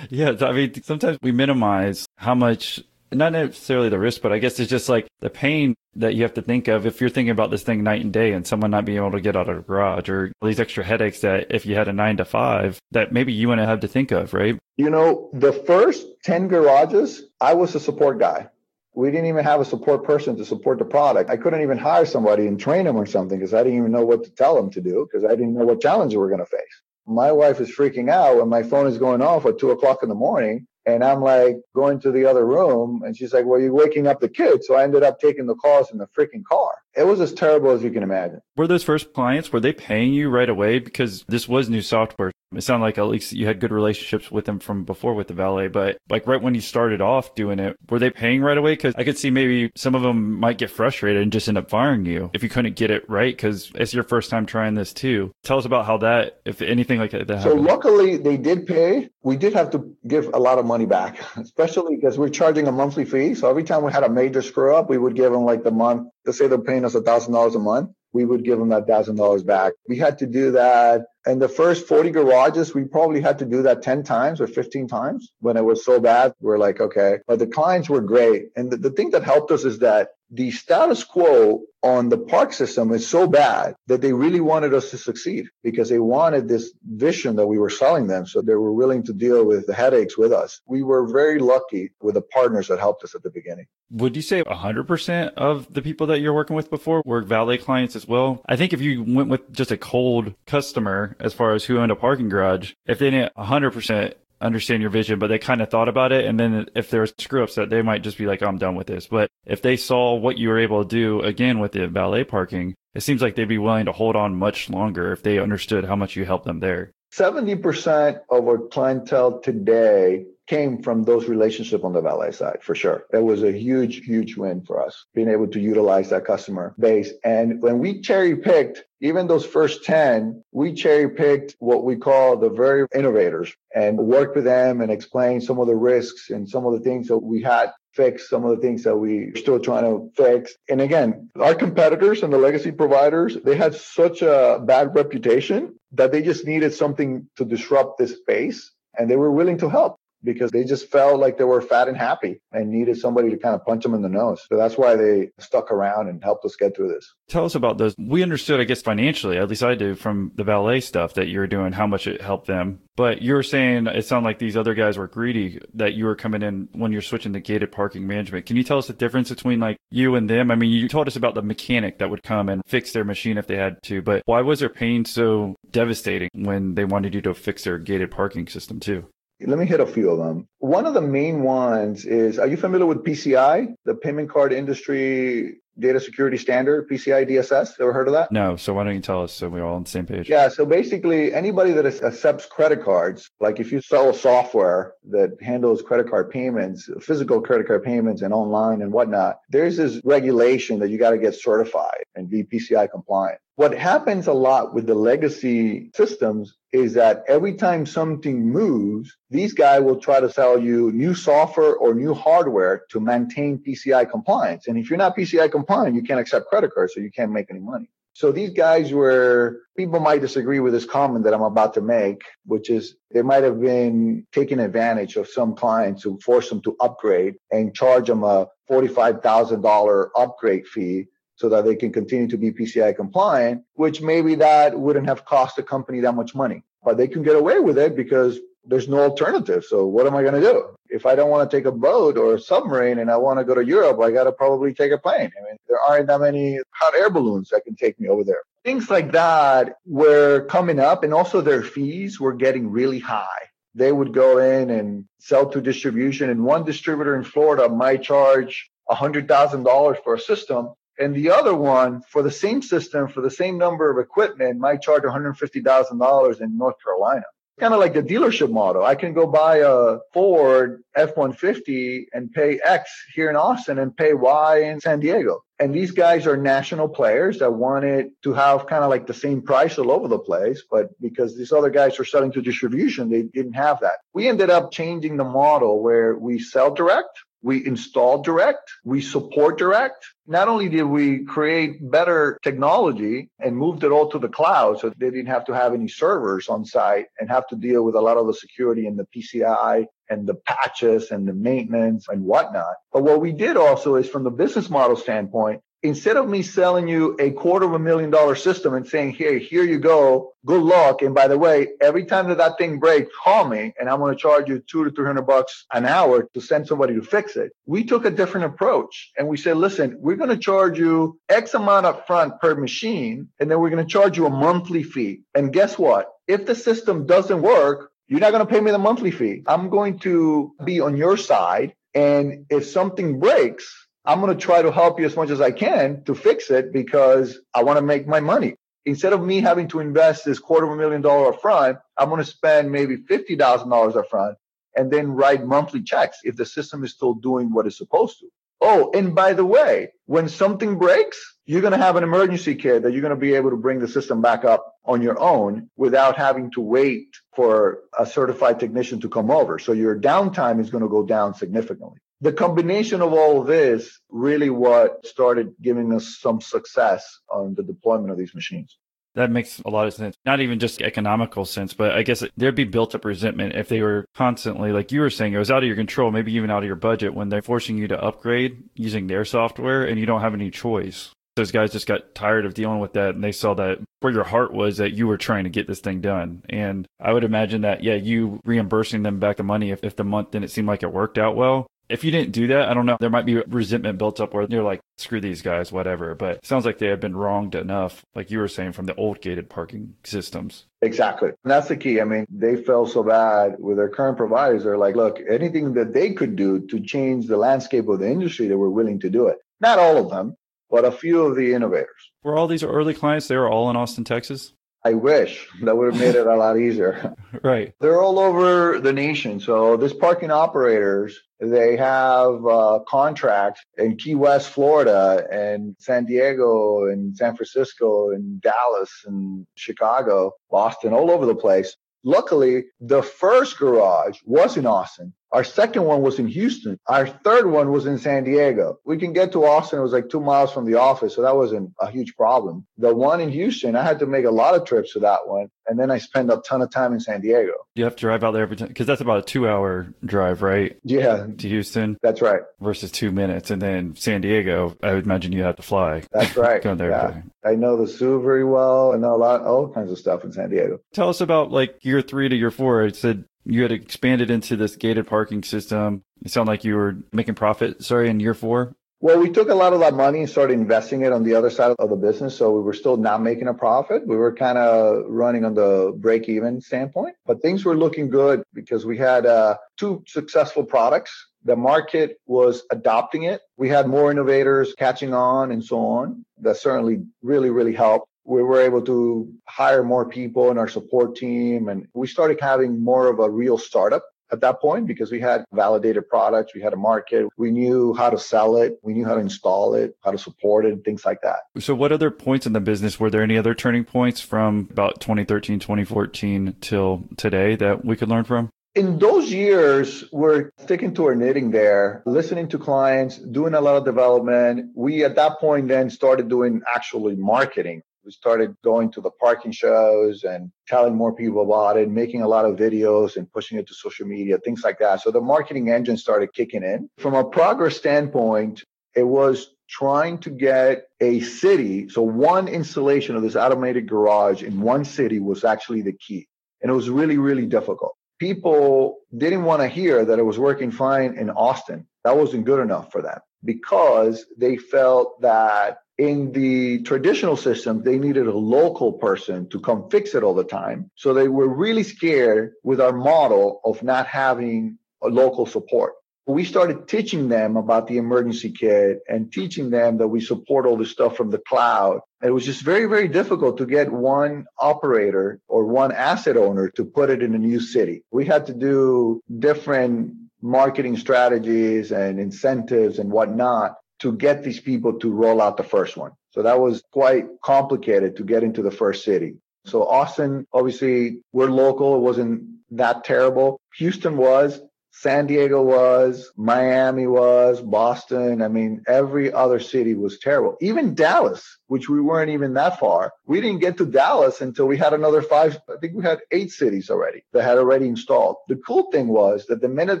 yeah, I mean, sometimes we minimize how much, not necessarily the risk, but I guess it's just like the pain that you have to think of if you're thinking about this thing night and day and someone not being able to get out of the garage or these extra headaches that if you had a nine to five that maybe you wouldn't have to think of, right? You know, the first 10 garages, I was a support guy. We didn't even have a support person to support the product. I couldn't even hire somebody and train them or something because I didn't even know what to tell them to do because I didn't know what challenges we were going to face my wife is freaking out when my phone is going off at two o'clock in the morning. And I'm like going to the other room and she's like, well, you're waking up the kids. So I ended up taking the calls in the freaking car. It was as terrible as you can imagine. Were those first clients, were they paying you right away? Because this was new software. It sounded like at least you had good relationships with them from before with the valet, but like right when you started off doing it, were they paying right away? Because I could see maybe some of them might get frustrated and just end up firing you if you couldn't get it right. Because it's your first time trying this too. Tell us about how that, if anything like that happened. So luckily they did pay. We did have to give a lot of money back, especially because we're charging a monthly fee. So every time we had a major screw up, we would give them like the month. Let's say they're paying us a thousand dollars a month we would give them that thousand dollars back. We had to do that. And the first 40 garages, we probably had to do that 10 times or 15 times when it was so bad. We're like, okay, but the clients were great. And the, the thing that helped us is that the status quo on the park system is so bad that they really wanted us to succeed because they wanted this vision that we were selling them. So they were willing to deal with the headaches with us. We were very lucky with the partners that helped us at the beginning. Would you say 100% of the people that you're working with before were valet clients as well? I think if you went with just a cold customer as far as who owned a parking garage, if they didn't 100% understand your vision, but they kind of thought about it. And then if there was screw ups that they might just be like, I'm done with this. But if they saw what you were able to do again with the valet parking, it seems like they'd be willing to hold on much longer if they understood how much you helped them there. 70% of our clientele today came from those relationships on the valet side for sure. It was a huge, huge win for us being able to utilize that customer base. And when we cherry picked, even those first 10, we cherry picked what we call the very innovators and worked with them and explained some of the risks and some of the things that we had fixed, some of the things that we are still trying to fix. And again, our competitors and the legacy providers, they had such a bad reputation that they just needed something to disrupt this space and they were willing to help because they just felt like they were fat and happy and needed somebody to kind of punch them in the nose. So that's why they stuck around and helped us get through this. Tell us about those. We understood, I guess, financially, at least I do, from the valet stuff that you were doing, how much it helped them. But you were saying it sounded like these other guys were greedy that you were coming in when you're switching to gated parking management. Can you tell us the difference between like you and them? I mean, you told us about the mechanic that would come and fix their machine if they had to, but why was their pain so devastating when they wanted you to fix their gated parking system too? Let me hit a few of them. One of the main ones is Are you familiar with PCI, the payment card industry data security standard, PCI DSS? Ever heard of that? No. So why don't you tell us so we're all on the same page? Yeah. So basically, anybody that accepts credit cards, like if you sell software that handles credit card payments, physical credit card payments, and online and whatnot, there's this regulation that you got to get certified and be PCI compliant. What happens a lot with the legacy systems is that every time something moves, these guys will try to sell you new software or new hardware to maintain PCI compliance. And if you're not PCI compliant, you can't accept credit cards, so you can't make any money. So these guys were, people might disagree with this comment that I'm about to make, which is they might have been taking advantage of some clients to force them to upgrade and charge them a $45,000 upgrade fee so that they can continue to be PCI compliant, which maybe that wouldn't have cost the company that much money. But they can get away with it because there's no alternative. So what am I going to do? If I don't want to take a boat or a submarine and I want to go to Europe, I got to probably take a plane. I mean, there aren't that many hot air balloons that can take me over there. Things like that were coming up and also their fees were getting really high. They would go in and sell to distribution and one distributor in Florida might charge $100,000 for a system and the other one, for the same system, for the same number of equipment, might charge $150,000 in North Carolina. Kind of like the dealership model. I can go buy a Ford F 150 and pay X here in Austin and pay Y in San Diego. And these guys are national players that wanted to have kind of like the same price all over the place. But because these other guys were selling to distribution, they didn't have that. We ended up changing the model where we sell direct we install direct, we support direct. Not only did we create better technology and moved it all to the cloud so they didn't have to have any servers on site and have to deal with a lot of the security and the PCI and the patches and the maintenance and whatnot. But what we did also is from the business model standpoint, instead of me selling you a quarter of a million dollar system and saying, here, here you go, good luck. And by the way, every time that that thing breaks, call me and I'm going to charge you two to 300 bucks an hour to send somebody to fix it. We took a different approach and we said, listen, we're going to charge you X amount up front per machine. And then we're going to charge you a monthly fee. And guess what? If the system doesn't work, you're not going to pay me the monthly fee. I'm going to be on your side. And if something breaks, I'm going to try to help you as much as I can to fix it because I want to make my money. Instead of me having to invest this quarter of a million dollar upfront, I'm going to spend maybe $50,000 upfront and then write monthly checks if the system is still doing what it's supposed to. Oh, and by the way, when something breaks, you're going to have an emergency kit that you're going to be able to bring the system back up on your own without having to wait for a certified technician to come over. So your downtime is going to go down significantly the combination of all of this really what started giving us some success on the deployment of these machines. That makes a lot of sense. Not even just economical sense, but I guess there'd be built up resentment if they were constantly, like you were saying, it was out of your control, maybe even out of your budget when they're forcing you to upgrade using their software and you don't have any choice. Those guys just got tired of dealing with that and they saw that where your heart was that you were trying to get this thing done. And I would imagine that, yeah, you reimbursing them back the money if, if the month didn't seem like it worked out well if you didn't do that, I don't know. There might be resentment built up where you're like, screw these guys, whatever. But sounds like they have been wronged enough, like you were saying, from the old gated parking systems. Exactly. And that's the key. I mean, they felt so bad with their current providers. They're like, look, anything that they could do to change the landscape of the industry, they were willing to do it. Not all of them, but a few of the innovators. Were all these early clients, they were all in Austin, Texas? I wish that would have made it a lot easier. right. They're all over the nation. So this parking operators, they have contracts in Key West, Florida, and San Diego, and San Francisco, and Dallas, and Chicago, Boston, all over the place. Luckily, the first garage was in Austin. Our second one was in Houston. Our third one was in San Diego. We can get to Austin. It was like two miles from the office. So that wasn't a huge problem. The one in Houston, I had to make a lot of trips to that one. And then I spent a ton of time in San Diego. You have to drive out there every time because that's about a two hour drive, right? Yeah. To Houston. That's right. Versus two minutes. And then San Diego, I would imagine you have to fly. That's right. Going there. Yeah. I know the zoo very well. I know a lot, all kinds of stuff in San Diego. Tell us about like year three to year four. I said you had expanded into this gated parking system. It sounded like you were making profit, sorry, in year four. Well, we took a lot of that money and started investing it on the other side of the business. So we were still not making a profit. We were kind of running on the break even standpoint, but things were looking good because we had uh, two successful products. The market was adopting it. We had more innovators catching on and so on. That certainly really, really helped we were able to hire more people in our support team and we started having more of a real startup at that point because we had validated products, we had a market, we knew how to sell it, we knew how to install it, how to support it, things like that. So, what other points in the business were there any other turning points from about 2013, 2014 till today that we could learn from? In those years, we're sticking to our knitting there, listening to clients, doing a lot of development. We, at that point, then started doing actually marketing. We started going to the parking shows and telling more people about it, making a lot of videos and pushing it to social media, things like that. So the marketing engine started kicking in. From a progress standpoint, it was trying to get a city. So one installation of this automated garage in one city was actually the key. And it was really, really difficult. People didn't want to hear that it was working fine in Austin. That wasn't good enough for them because they felt that in the traditional system, they needed a local person to come fix it all the time. So they were really scared with our model of not having a local support. We started teaching them about the emergency kit and teaching them that we support all this stuff from the cloud. It was just very, very difficult to get one operator or one asset owner to put it in a new city. We had to do different marketing strategies and incentives and whatnot to get these people to roll out the first one. So that was quite complicated to get into the first city. So Austin, obviously, we're local. It wasn't that terrible. Houston was. San Diego was, Miami was, Boston. I mean, every other city was terrible. Even Dallas, which we weren't even that far. We didn't get to Dallas until we had another five. I think we had eight cities already that had already installed. The cool thing was that the minute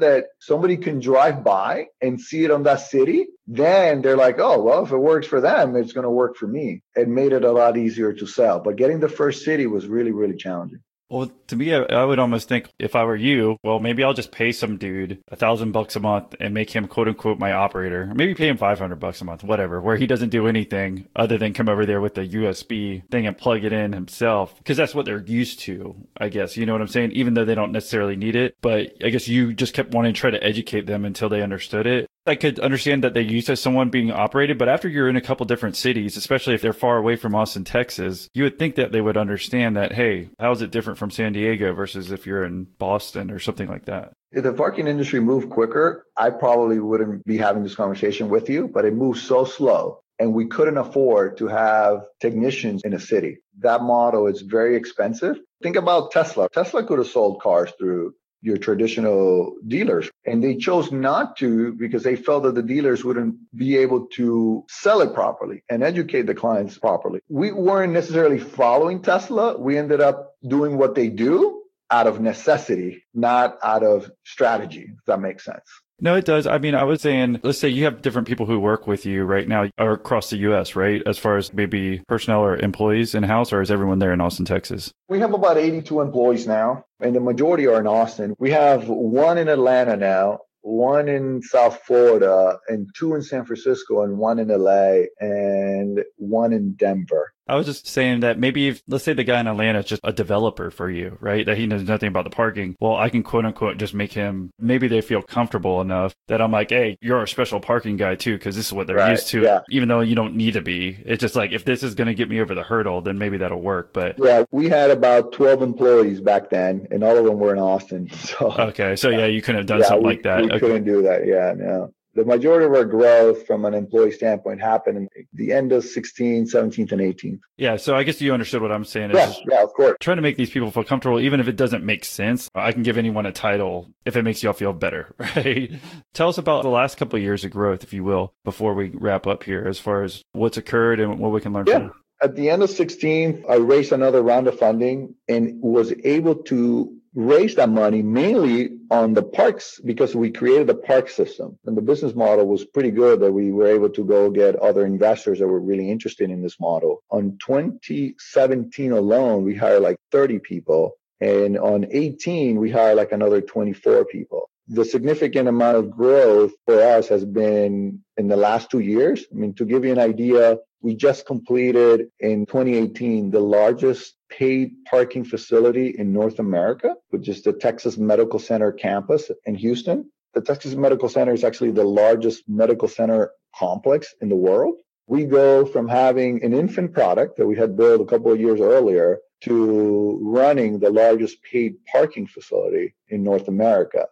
that somebody can drive by and see it on that city, then they're like, oh, well, if it works for them, it's going to work for me. It made it a lot easier to sell. But getting the first city was really, really challenging. Well, to me, I, would almost think if I were you, well, maybe I'll just pay some dude a thousand bucks a month and make him quote unquote my operator. Maybe pay him 500 bucks a month, whatever, where he doesn't do anything other than come over there with the USB thing and plug it in himself. Cause that's what they're used to, I guess. You know what I'm saying? Even though they don't necessarily need it. But I guess you just kept wanting to try to educate them until they understood it. I could understand that they used as someone being operated, but after you're in a couple different cities, especially if they're far away from Austin, Texas, you would think that they would understand that, hey, how is it different from San Diego versus if you're in Boston or something like that? If the parking industry moved quicker, I probably wouldn't be having this conversation with you, but it moves so slow and we couldn't afford to have technicians in a city. That model is very expensive. Think about Tesla. Tesla could have sold cars through your traditional dealers. And they chose not to because they felt that the dealers wouldn't be able to sell it properly and educate the clients properly. We weren't necessarily following Tesla. We ended up doing what they do out of necessity, not out of strategy, if that makes sense. No, it does. I mean, I was saying, let's say you have different people who work with you right now or across the U.S., right? As far as maybe personnel or employees in house, or is everyone there in Austin, Texas? We have about 82 employees now, and the majority are in Austin. We have one in Atlanta now, one in South Florida, and two in San Francisco, and one in LA, and one in Denver. I was just saying that maybe if, let's say the guy in Atlanta is just a developer for you, right? That he knows nothing about the parking. Well, I can quote unquote just make him, maybe they feel comfortable enough that I'm like, hey, you're a special parking guy too, because this is what they're right, used to, yeah. even though you don't need to be. It's just like, if this is going to get me over the hurdle, then maybe that'll work. But yeah, we had about 12 employees back then, and all of them were in Austin. So okay. So yeah, you couldn't have done yeah, something we, like that. We okay. couldn't do that. Yeah, no. The majority of our growth from an employee standpoint happened in the end of 16, 17th, and 18th. Yeah. So I guess you understood what I'm saying. Yeah, yeah, of course. Trying to make these people feel comfortable, even if it doesn't make sense. I can give anyone a title if it makes you all feel better, right? Tell us about the last couple of years of growth, if you will, before we wrap up here, as far as what's occurred and what we can learn Yeah. from. At the end of 16, I raised another round of funding and was able to raise that money mainly on the PARCS because we created the park system and the business model was pretty good that we were able to go get other investors that were really interested in this model. On 2017 alone, we hired like 30 people and on 18, we hired like another 24 people the significant amount of growth for us has been in the last two years. I mean, to give you an idea, we just completed in 2018 the largest paid parking facility in North America, which is the Texas Medical Center campus in Houston. The Texas Medical Center is actually the largest medical center complex in the world. We go from having an infant product that we had built a couple of years earlier to running the largest paid parking facility in North America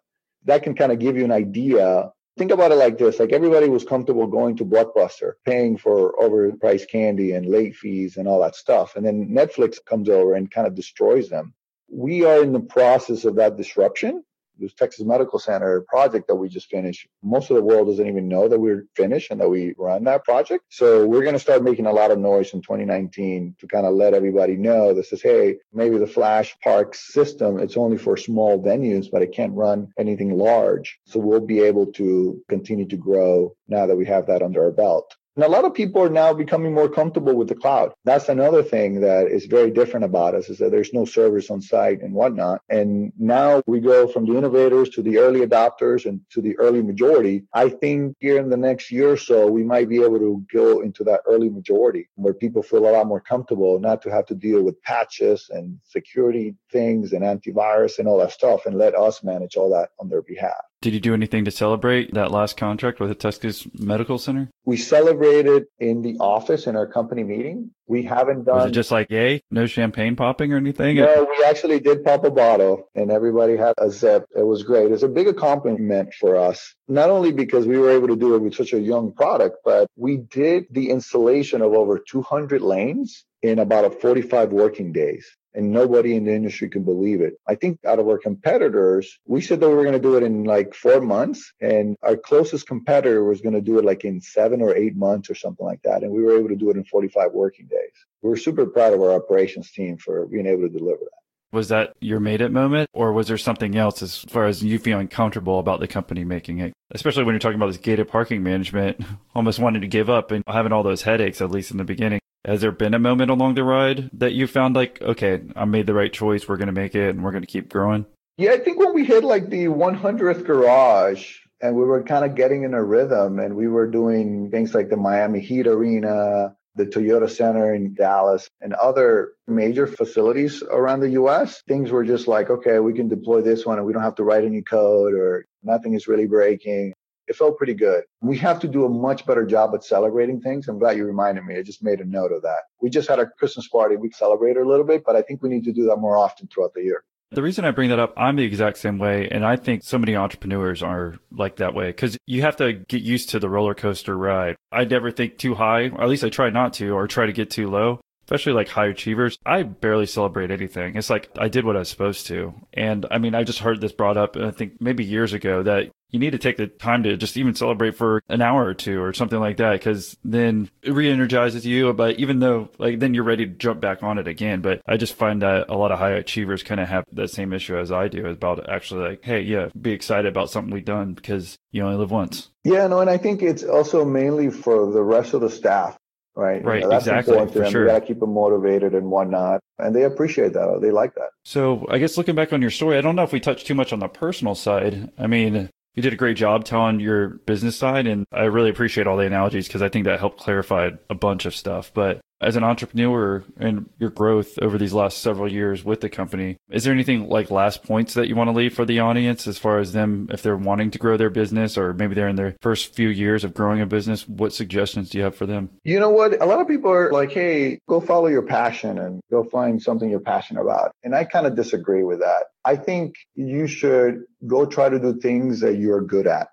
that can kind of give you an idea. Think about it like this like everybody was comfortable going to Blockbuster, paying for overpriced candy and late fees and all that stuff. And then Netflix comes over and kind of destroys them. We are in the process of that disruption. This Texas Medical Center project that we just finished, most of the world doesn't even know that we're finished and that we run that project. So we're going to start making a lot of noise in 2019 to kind of let everybody know this is, hey, maybe the Flash Park system, it's only for small venues, but it can't run anything large. So we'll be able to continue to grow now that we have that under our belt. And a lot of people are now becoming more comfortable with the cloud. That's another thing that is very different about us is that there's no servers on site and whatnot. And now we go from the innovators to the early adopters and to the early majority. I think here in the next year or so, we might be able to go into that early majority where people feel a lot more comfortable not to have to deal with patches and security things and antivirus and all that stuff and let us manage all that on their behalf. Did you do anything to celebrate that last contract with the Texas Medical Center? We celebrated in the office in our company meeting. We haven't done. Was it just like, yay, no champagne popping or anything? No, we actually did pop a bottle and everybody had a zip. It was great. It's a big accomplishment for us, not only because we were able to do it with such a young product, but we did the installation of over 200 lanes in about a 45 working days and nobody in the industry can believe it. I think out of our competitors, we said that we were going to do it in like four months, and our closest competitor was going to do it like in seven or eight months or something like that. And we were able to do it in 45 working days. We're super proud of our operations team for being able to deliver that. Was that your made it moment, or was there something else as far as you feeling comfortable about the company making it? Especially when you're talking about this gated parking management, almost wanting to give up and having all those headaches, at least in the beginning. Has there been a moment along the ride that you found like, okay, I made the right choice, we're going to make it, and we're going to keep growing? Yeah, I think when we hit like the 100th garage and we were kind of getting in a rhythm and we were doing things like the Miami Heat Arena, the Toyota Center in Dallas, and other major facilities around the US, things were just like, okay, we can deploy this one and we don't have to write any code or nothing is really breaking. It felt pretty good. We have to do a much better job at celebrating things. I'm glad you reminded me. I just made a note of that. We just had a Christmas party. We celebrated a little bit, but I think we need to do that more often throughout the year. The reason I bring that up, I'm the exact same way. And I think so many entrepreneurs are like that way because you have to get used to the roller coaster ride. I never think too high, or at least I try not to, or try to get too low. Especially like high achievers, I barely celebrate anything. It's like I did what I was supposed to. And I mean, I just heard this brought up, I think maybe years ago, that you need to take the time to just even celebrate for an hour or two or something like that because then it re-energizes you but even though like then you're ready to jump back on it again but i just find that a lot of high achievers kind of have that same issue as i do about actually like hey yeah be excited about something we've done because you only live once yeah no and i think it's also mainly for the rest of the staff right? Right, You know, that's exactly, important to for them. sure. You got to keep them motivated and whatnot, and they appreciate that. They like that. So I guess looking back on your story, I don't know if we touched too much on the personal side. I mean, you did a great job telling your business side, and I really appreciate all the analogies because I think that helped clarify a bunch of stuff. But as an entrepreneur and your growth over these last several years with the company, is there anything like last points that you want to leave for the audience as far as them if they're wanting to grow their business or maybe they're in their first few years of growing a business? What suggestions do you have for them? You know what? A lot of people are like, "Hey, go follow your passion and go find something you're passionate about." And I kind of disagree with that. I think you should go try to do things that you're good at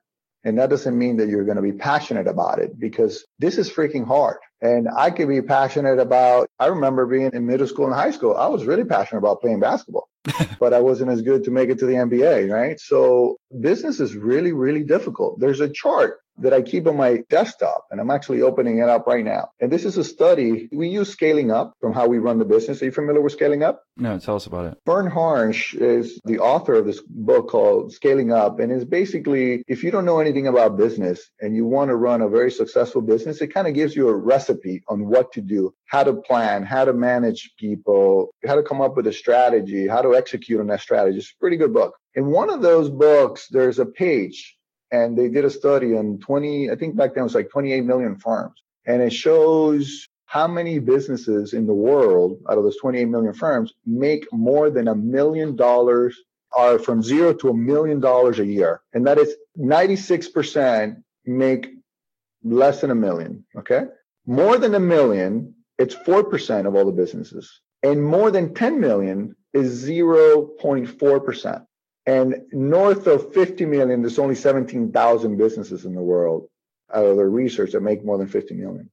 And that doesn't mean that you're going to be passionate about it because this is freaking hard. And I could be passionate about, I remember being in middle school and high school, I was really passionate about playing basketball, but I wasn't as good to make it to the NBA, right? So business is really, really difficult. There's a chart that I keep on my desktop, and I'm actually opening it up right now. And this is a study. We use scaling up from how we run the business. Are you familiar with scaling up? No, tell us about it. Verne Harnish is the author of this book called Scaling Up, and it's basically if you don't know anything about business and you want to run a very successful business, it kind of gives you a recipe on what to do, how to plan, how to manage people, how to come up with a strategy, how to execute on that strategy. It's a pretty good book. In one of those books, there's a page and they did a study on 20, I think back then it was like 28 million farms. And it shows how many businesses in the world out of those 28 million firms make more than a million dollars are from zero to a million dollars a year. And that is 96% make less than a million. Okay. More than a million, it's 4% of all the businesses. And more than 10 million is 0.4%. And north of 50 million, there's only 17,000 businesses in the world out of the research that make more than 50 million.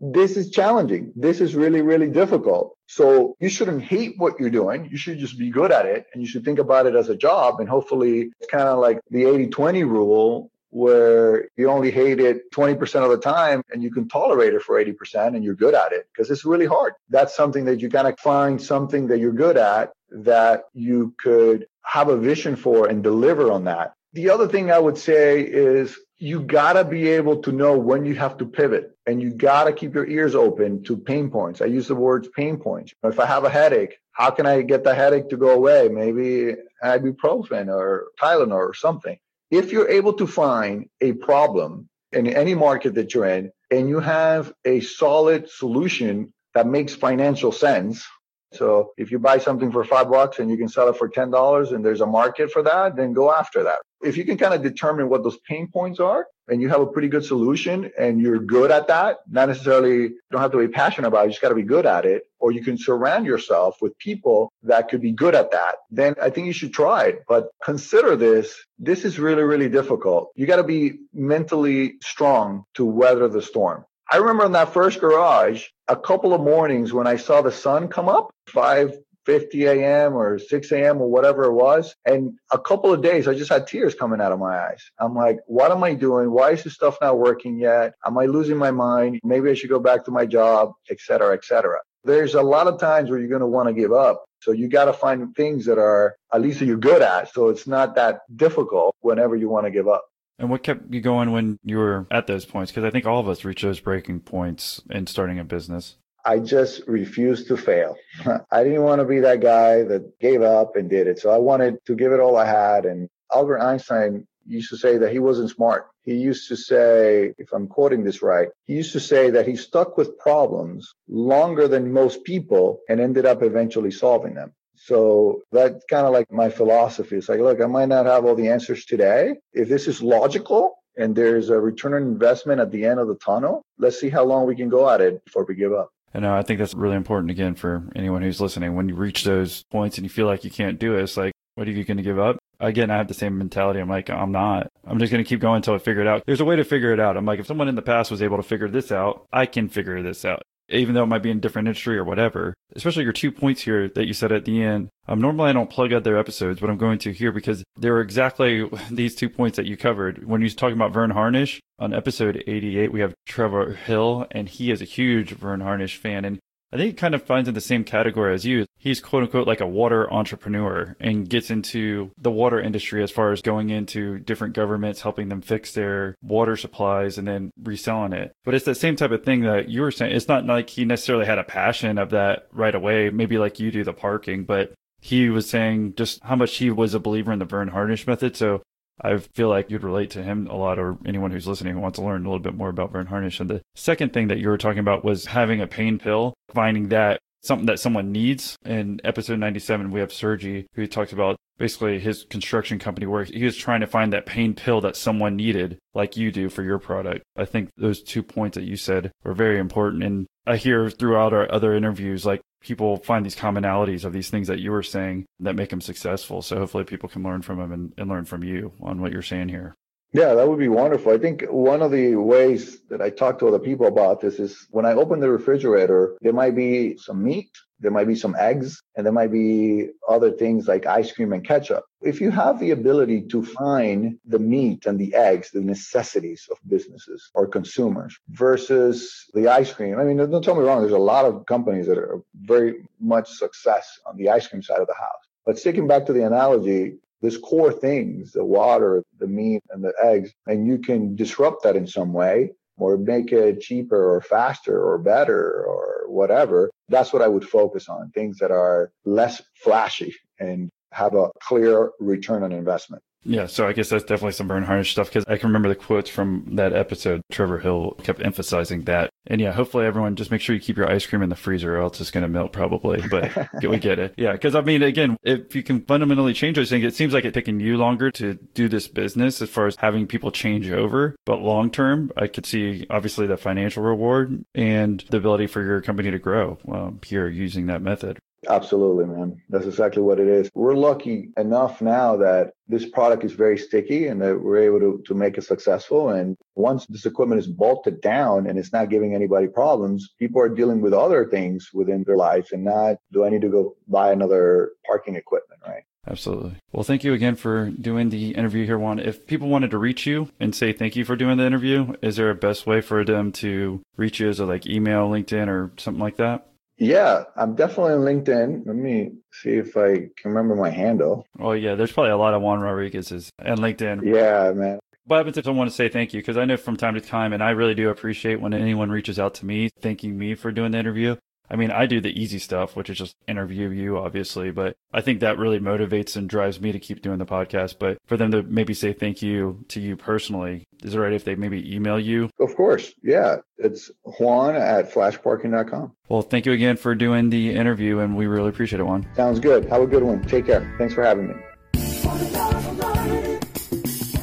This is challenging. This is really, really difficult. So you shouldn't hate what you're doing. You should just be good at it and you should think about it as a job. And hopefully it's kind of like the 80 20 rule where you only hate it 20% of the time and you can tolerate it for 80% and you're good at it because it's really hard. That's something that you kind of find something that you're good at that you could have a vision for and deliver on that. The other thing I would say is you got to be able to know when you have to pivot and you got to keep your ears open to pain points. I use the words pain points. If I have a headache, how can I get the headache to go away? Maybe ibuprofen or Tylenol or something. If you're able to find a problem in any market that you're in and you have a solid solution that makes financial sense, so if you buy something for five bucks and you can sell it for ten dollars and there's a market for that, then go after that. If you can kind of determine what those pain points are and you have a pretty good solution and you're good at that, not necessarily don't have to be passionate about it, you just got to be good at it, or you can surround yourself with people that could be good at that, then I think you should try it. But consider this. This is really, really difficult. You got to be mentally strong to weather the storm. I remember in that first garage, a couple of mornings when I saw the sun come up, 5 50 a.m. or 6 a.m. or whatever it was. And a couple of days, I just had tears coming out of my eyes. I'm like, what am I doing? Why is this stuff not working yet? Am I losing my mind? Maybe I should go back to my job, et cetera, et cetera. There's a lot of times where you're going to want to give up. So you got to find things that are at least you're good at. So it's not that difficult whenever you want to give up. And what kept you going when you were at those points? Because I think all of us reach those breaking points in starting a business. I just refused to fail. I didn't want to be that guy that gave up and did it. So I wanted to give it all I had. And Albert Einstein used to say that he wasn't smart. He used to say, if I'm quoting this right, he used to say that he stuck with problems longer than most people and ended up eventually solving them. So that's kind of like my philosophy. It's like, look, I might not have all the answers today. If this is logical and there's a return on investment at the end of the tunnel, let's see how long we can go at it before we give up. And uh, I think that's really important again for anyone who's listening. When you reach those points and you feel like you can't do it, it's like, what are you going to give up? Again, I have the same mentality. I'm like, I'm not. I'm just going to keep going until I figure it out. There's a way to figure it out. I'm like, if someone in the past was able to figure this out, I can figure this out even though it might be in different industry or whatever. Especially your two points here that you said at the end. Um, normally I don't plug other episodes, but I'm going to here because they're exactly these two points that you covered. When you was talking about Verne Harnish on episode 88, we have Trevor Hill, and he is a huge Verne Harnish fan, and I think he kind of finds in the same category as you. He's quote unquote like a water entrepreneur and gets into the water industry as far as going into different governments, helping them fix their water supplies and then reselling it. But it's the same type of thing that you were saying. It's not like he necessarily had a passion of that right away, maybe like you do the parking, but he was saying just how much he was a believer in the Verne Harnish method. So I feel like you'd relate to him a lot, or anyone who's listening who wants to learn a little bit more about Verne Harnish. And the second thing that you were talking about was having a pain pill, finding that something that someone needs. In episode 97, we have Sergi, who talks about basically his construction company where he was trying to find that pain pill that someone needed, like you do for your product. I think those two points that you said were very important. And I hear throughout our other interviews, like people find these commonalities of these things that you were saying that make them successful. So hopefully people can learn from them and, and learn from you on what you're saying here. Yeah, that would be wonderful. I think one of the ways that I talk to other people about this is when I open the refrigerator, there might be some meat, there might be some eggs, and there might be other things like ice cream and ketchup. If you have the ability to find the meat and the eggs, the necessities of businesses or consumers versus the ice cream, I mean, don't tell me wrong, there's a lot of companies that are very much success on the ice cream side of the house. But sticking back to the analogy, this core things, the water, the meat, and the eggs, and you can disrupt that in some way or make it cheaper or faster or better or whatever. That's what I would focus on things that are less flashy and have a clear return on investment. Yeah, so I guess that's definitely some Verne Harnish stuff because I can remember the quotes from that episode. Trevor Hill kept emphasizing that. And yeah, hopefully everyone just make sure you keep your ice cream in the freezer or else it's going to melt probably. But we get it. Yeah, because I mean, again, if you can fundamentally change those things, it seems like it's taking you longer to do this business as far as having people change over. But long term, I could see obviously the financial reward and the ability for your company to grow um, here using that method. Absolutely, man. That's exactly what it is. We're lucky enough now that this product is very sticky and that we're able to, to make it successful. And once this equipment is bolted down and it's not giving anybody problems, people are dealing with other things within their life and not, do I need to go buy another parking equipment, right? Absolutely. Well, thank you again for doing the interview here, Juan. If people wanted to reach you and say thank you for doing the interview, is there a best way for them to reach you? Is it like email, LinkedIn, or something like that? Yeah, I'm definitely on LinkedIn. Let me see if I can remember my handle. Oh yeah, there's probably a lot of Juan Rodriguez's and LinkedIn. Yeah, man. What happens if I want to say thank you? Because I know from time to time, and I really do appreciate when anyone reaches out to me thanking me for doing the interview. I mean, I do the easy stuff, which is just interview you, obviously, but I think that really motivates and drives me to keep doing the podcast. But for them to maybe say thank you to you personally, is it right if they maybe email you? Of course. Yeah. It's Juan at flashparking.com. Well, thank you again for doing the interview, and we really appreciate it, Juan. Sounds good. Have a good one. Take care. Thanks for having me.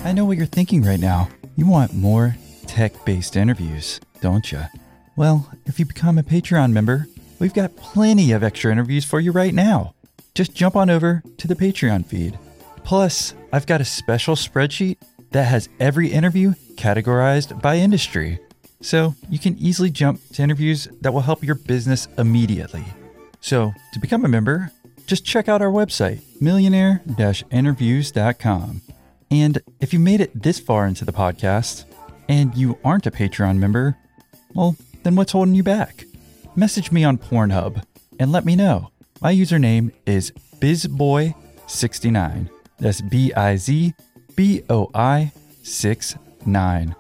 I know what you're thinking right now. You want more tech based interviews, don't you? Well, if you become a Patreon member, we've got plenty of extra interviews for you right now. Just jump on over to the Patreon feed. Plus, I've got a special spreadsheet that has every interview categorized by industry. So you can easily jump to interviews that will help your business immediately. So, to become a member, just check out our website, millionaire interviews.com. And if you made it this far into the podcast and you aren't a Patreon member, well, then what's holding you back? Message me on Pornhub and let me know. My username is BizBoi69. That's B I Z B O I 6 9.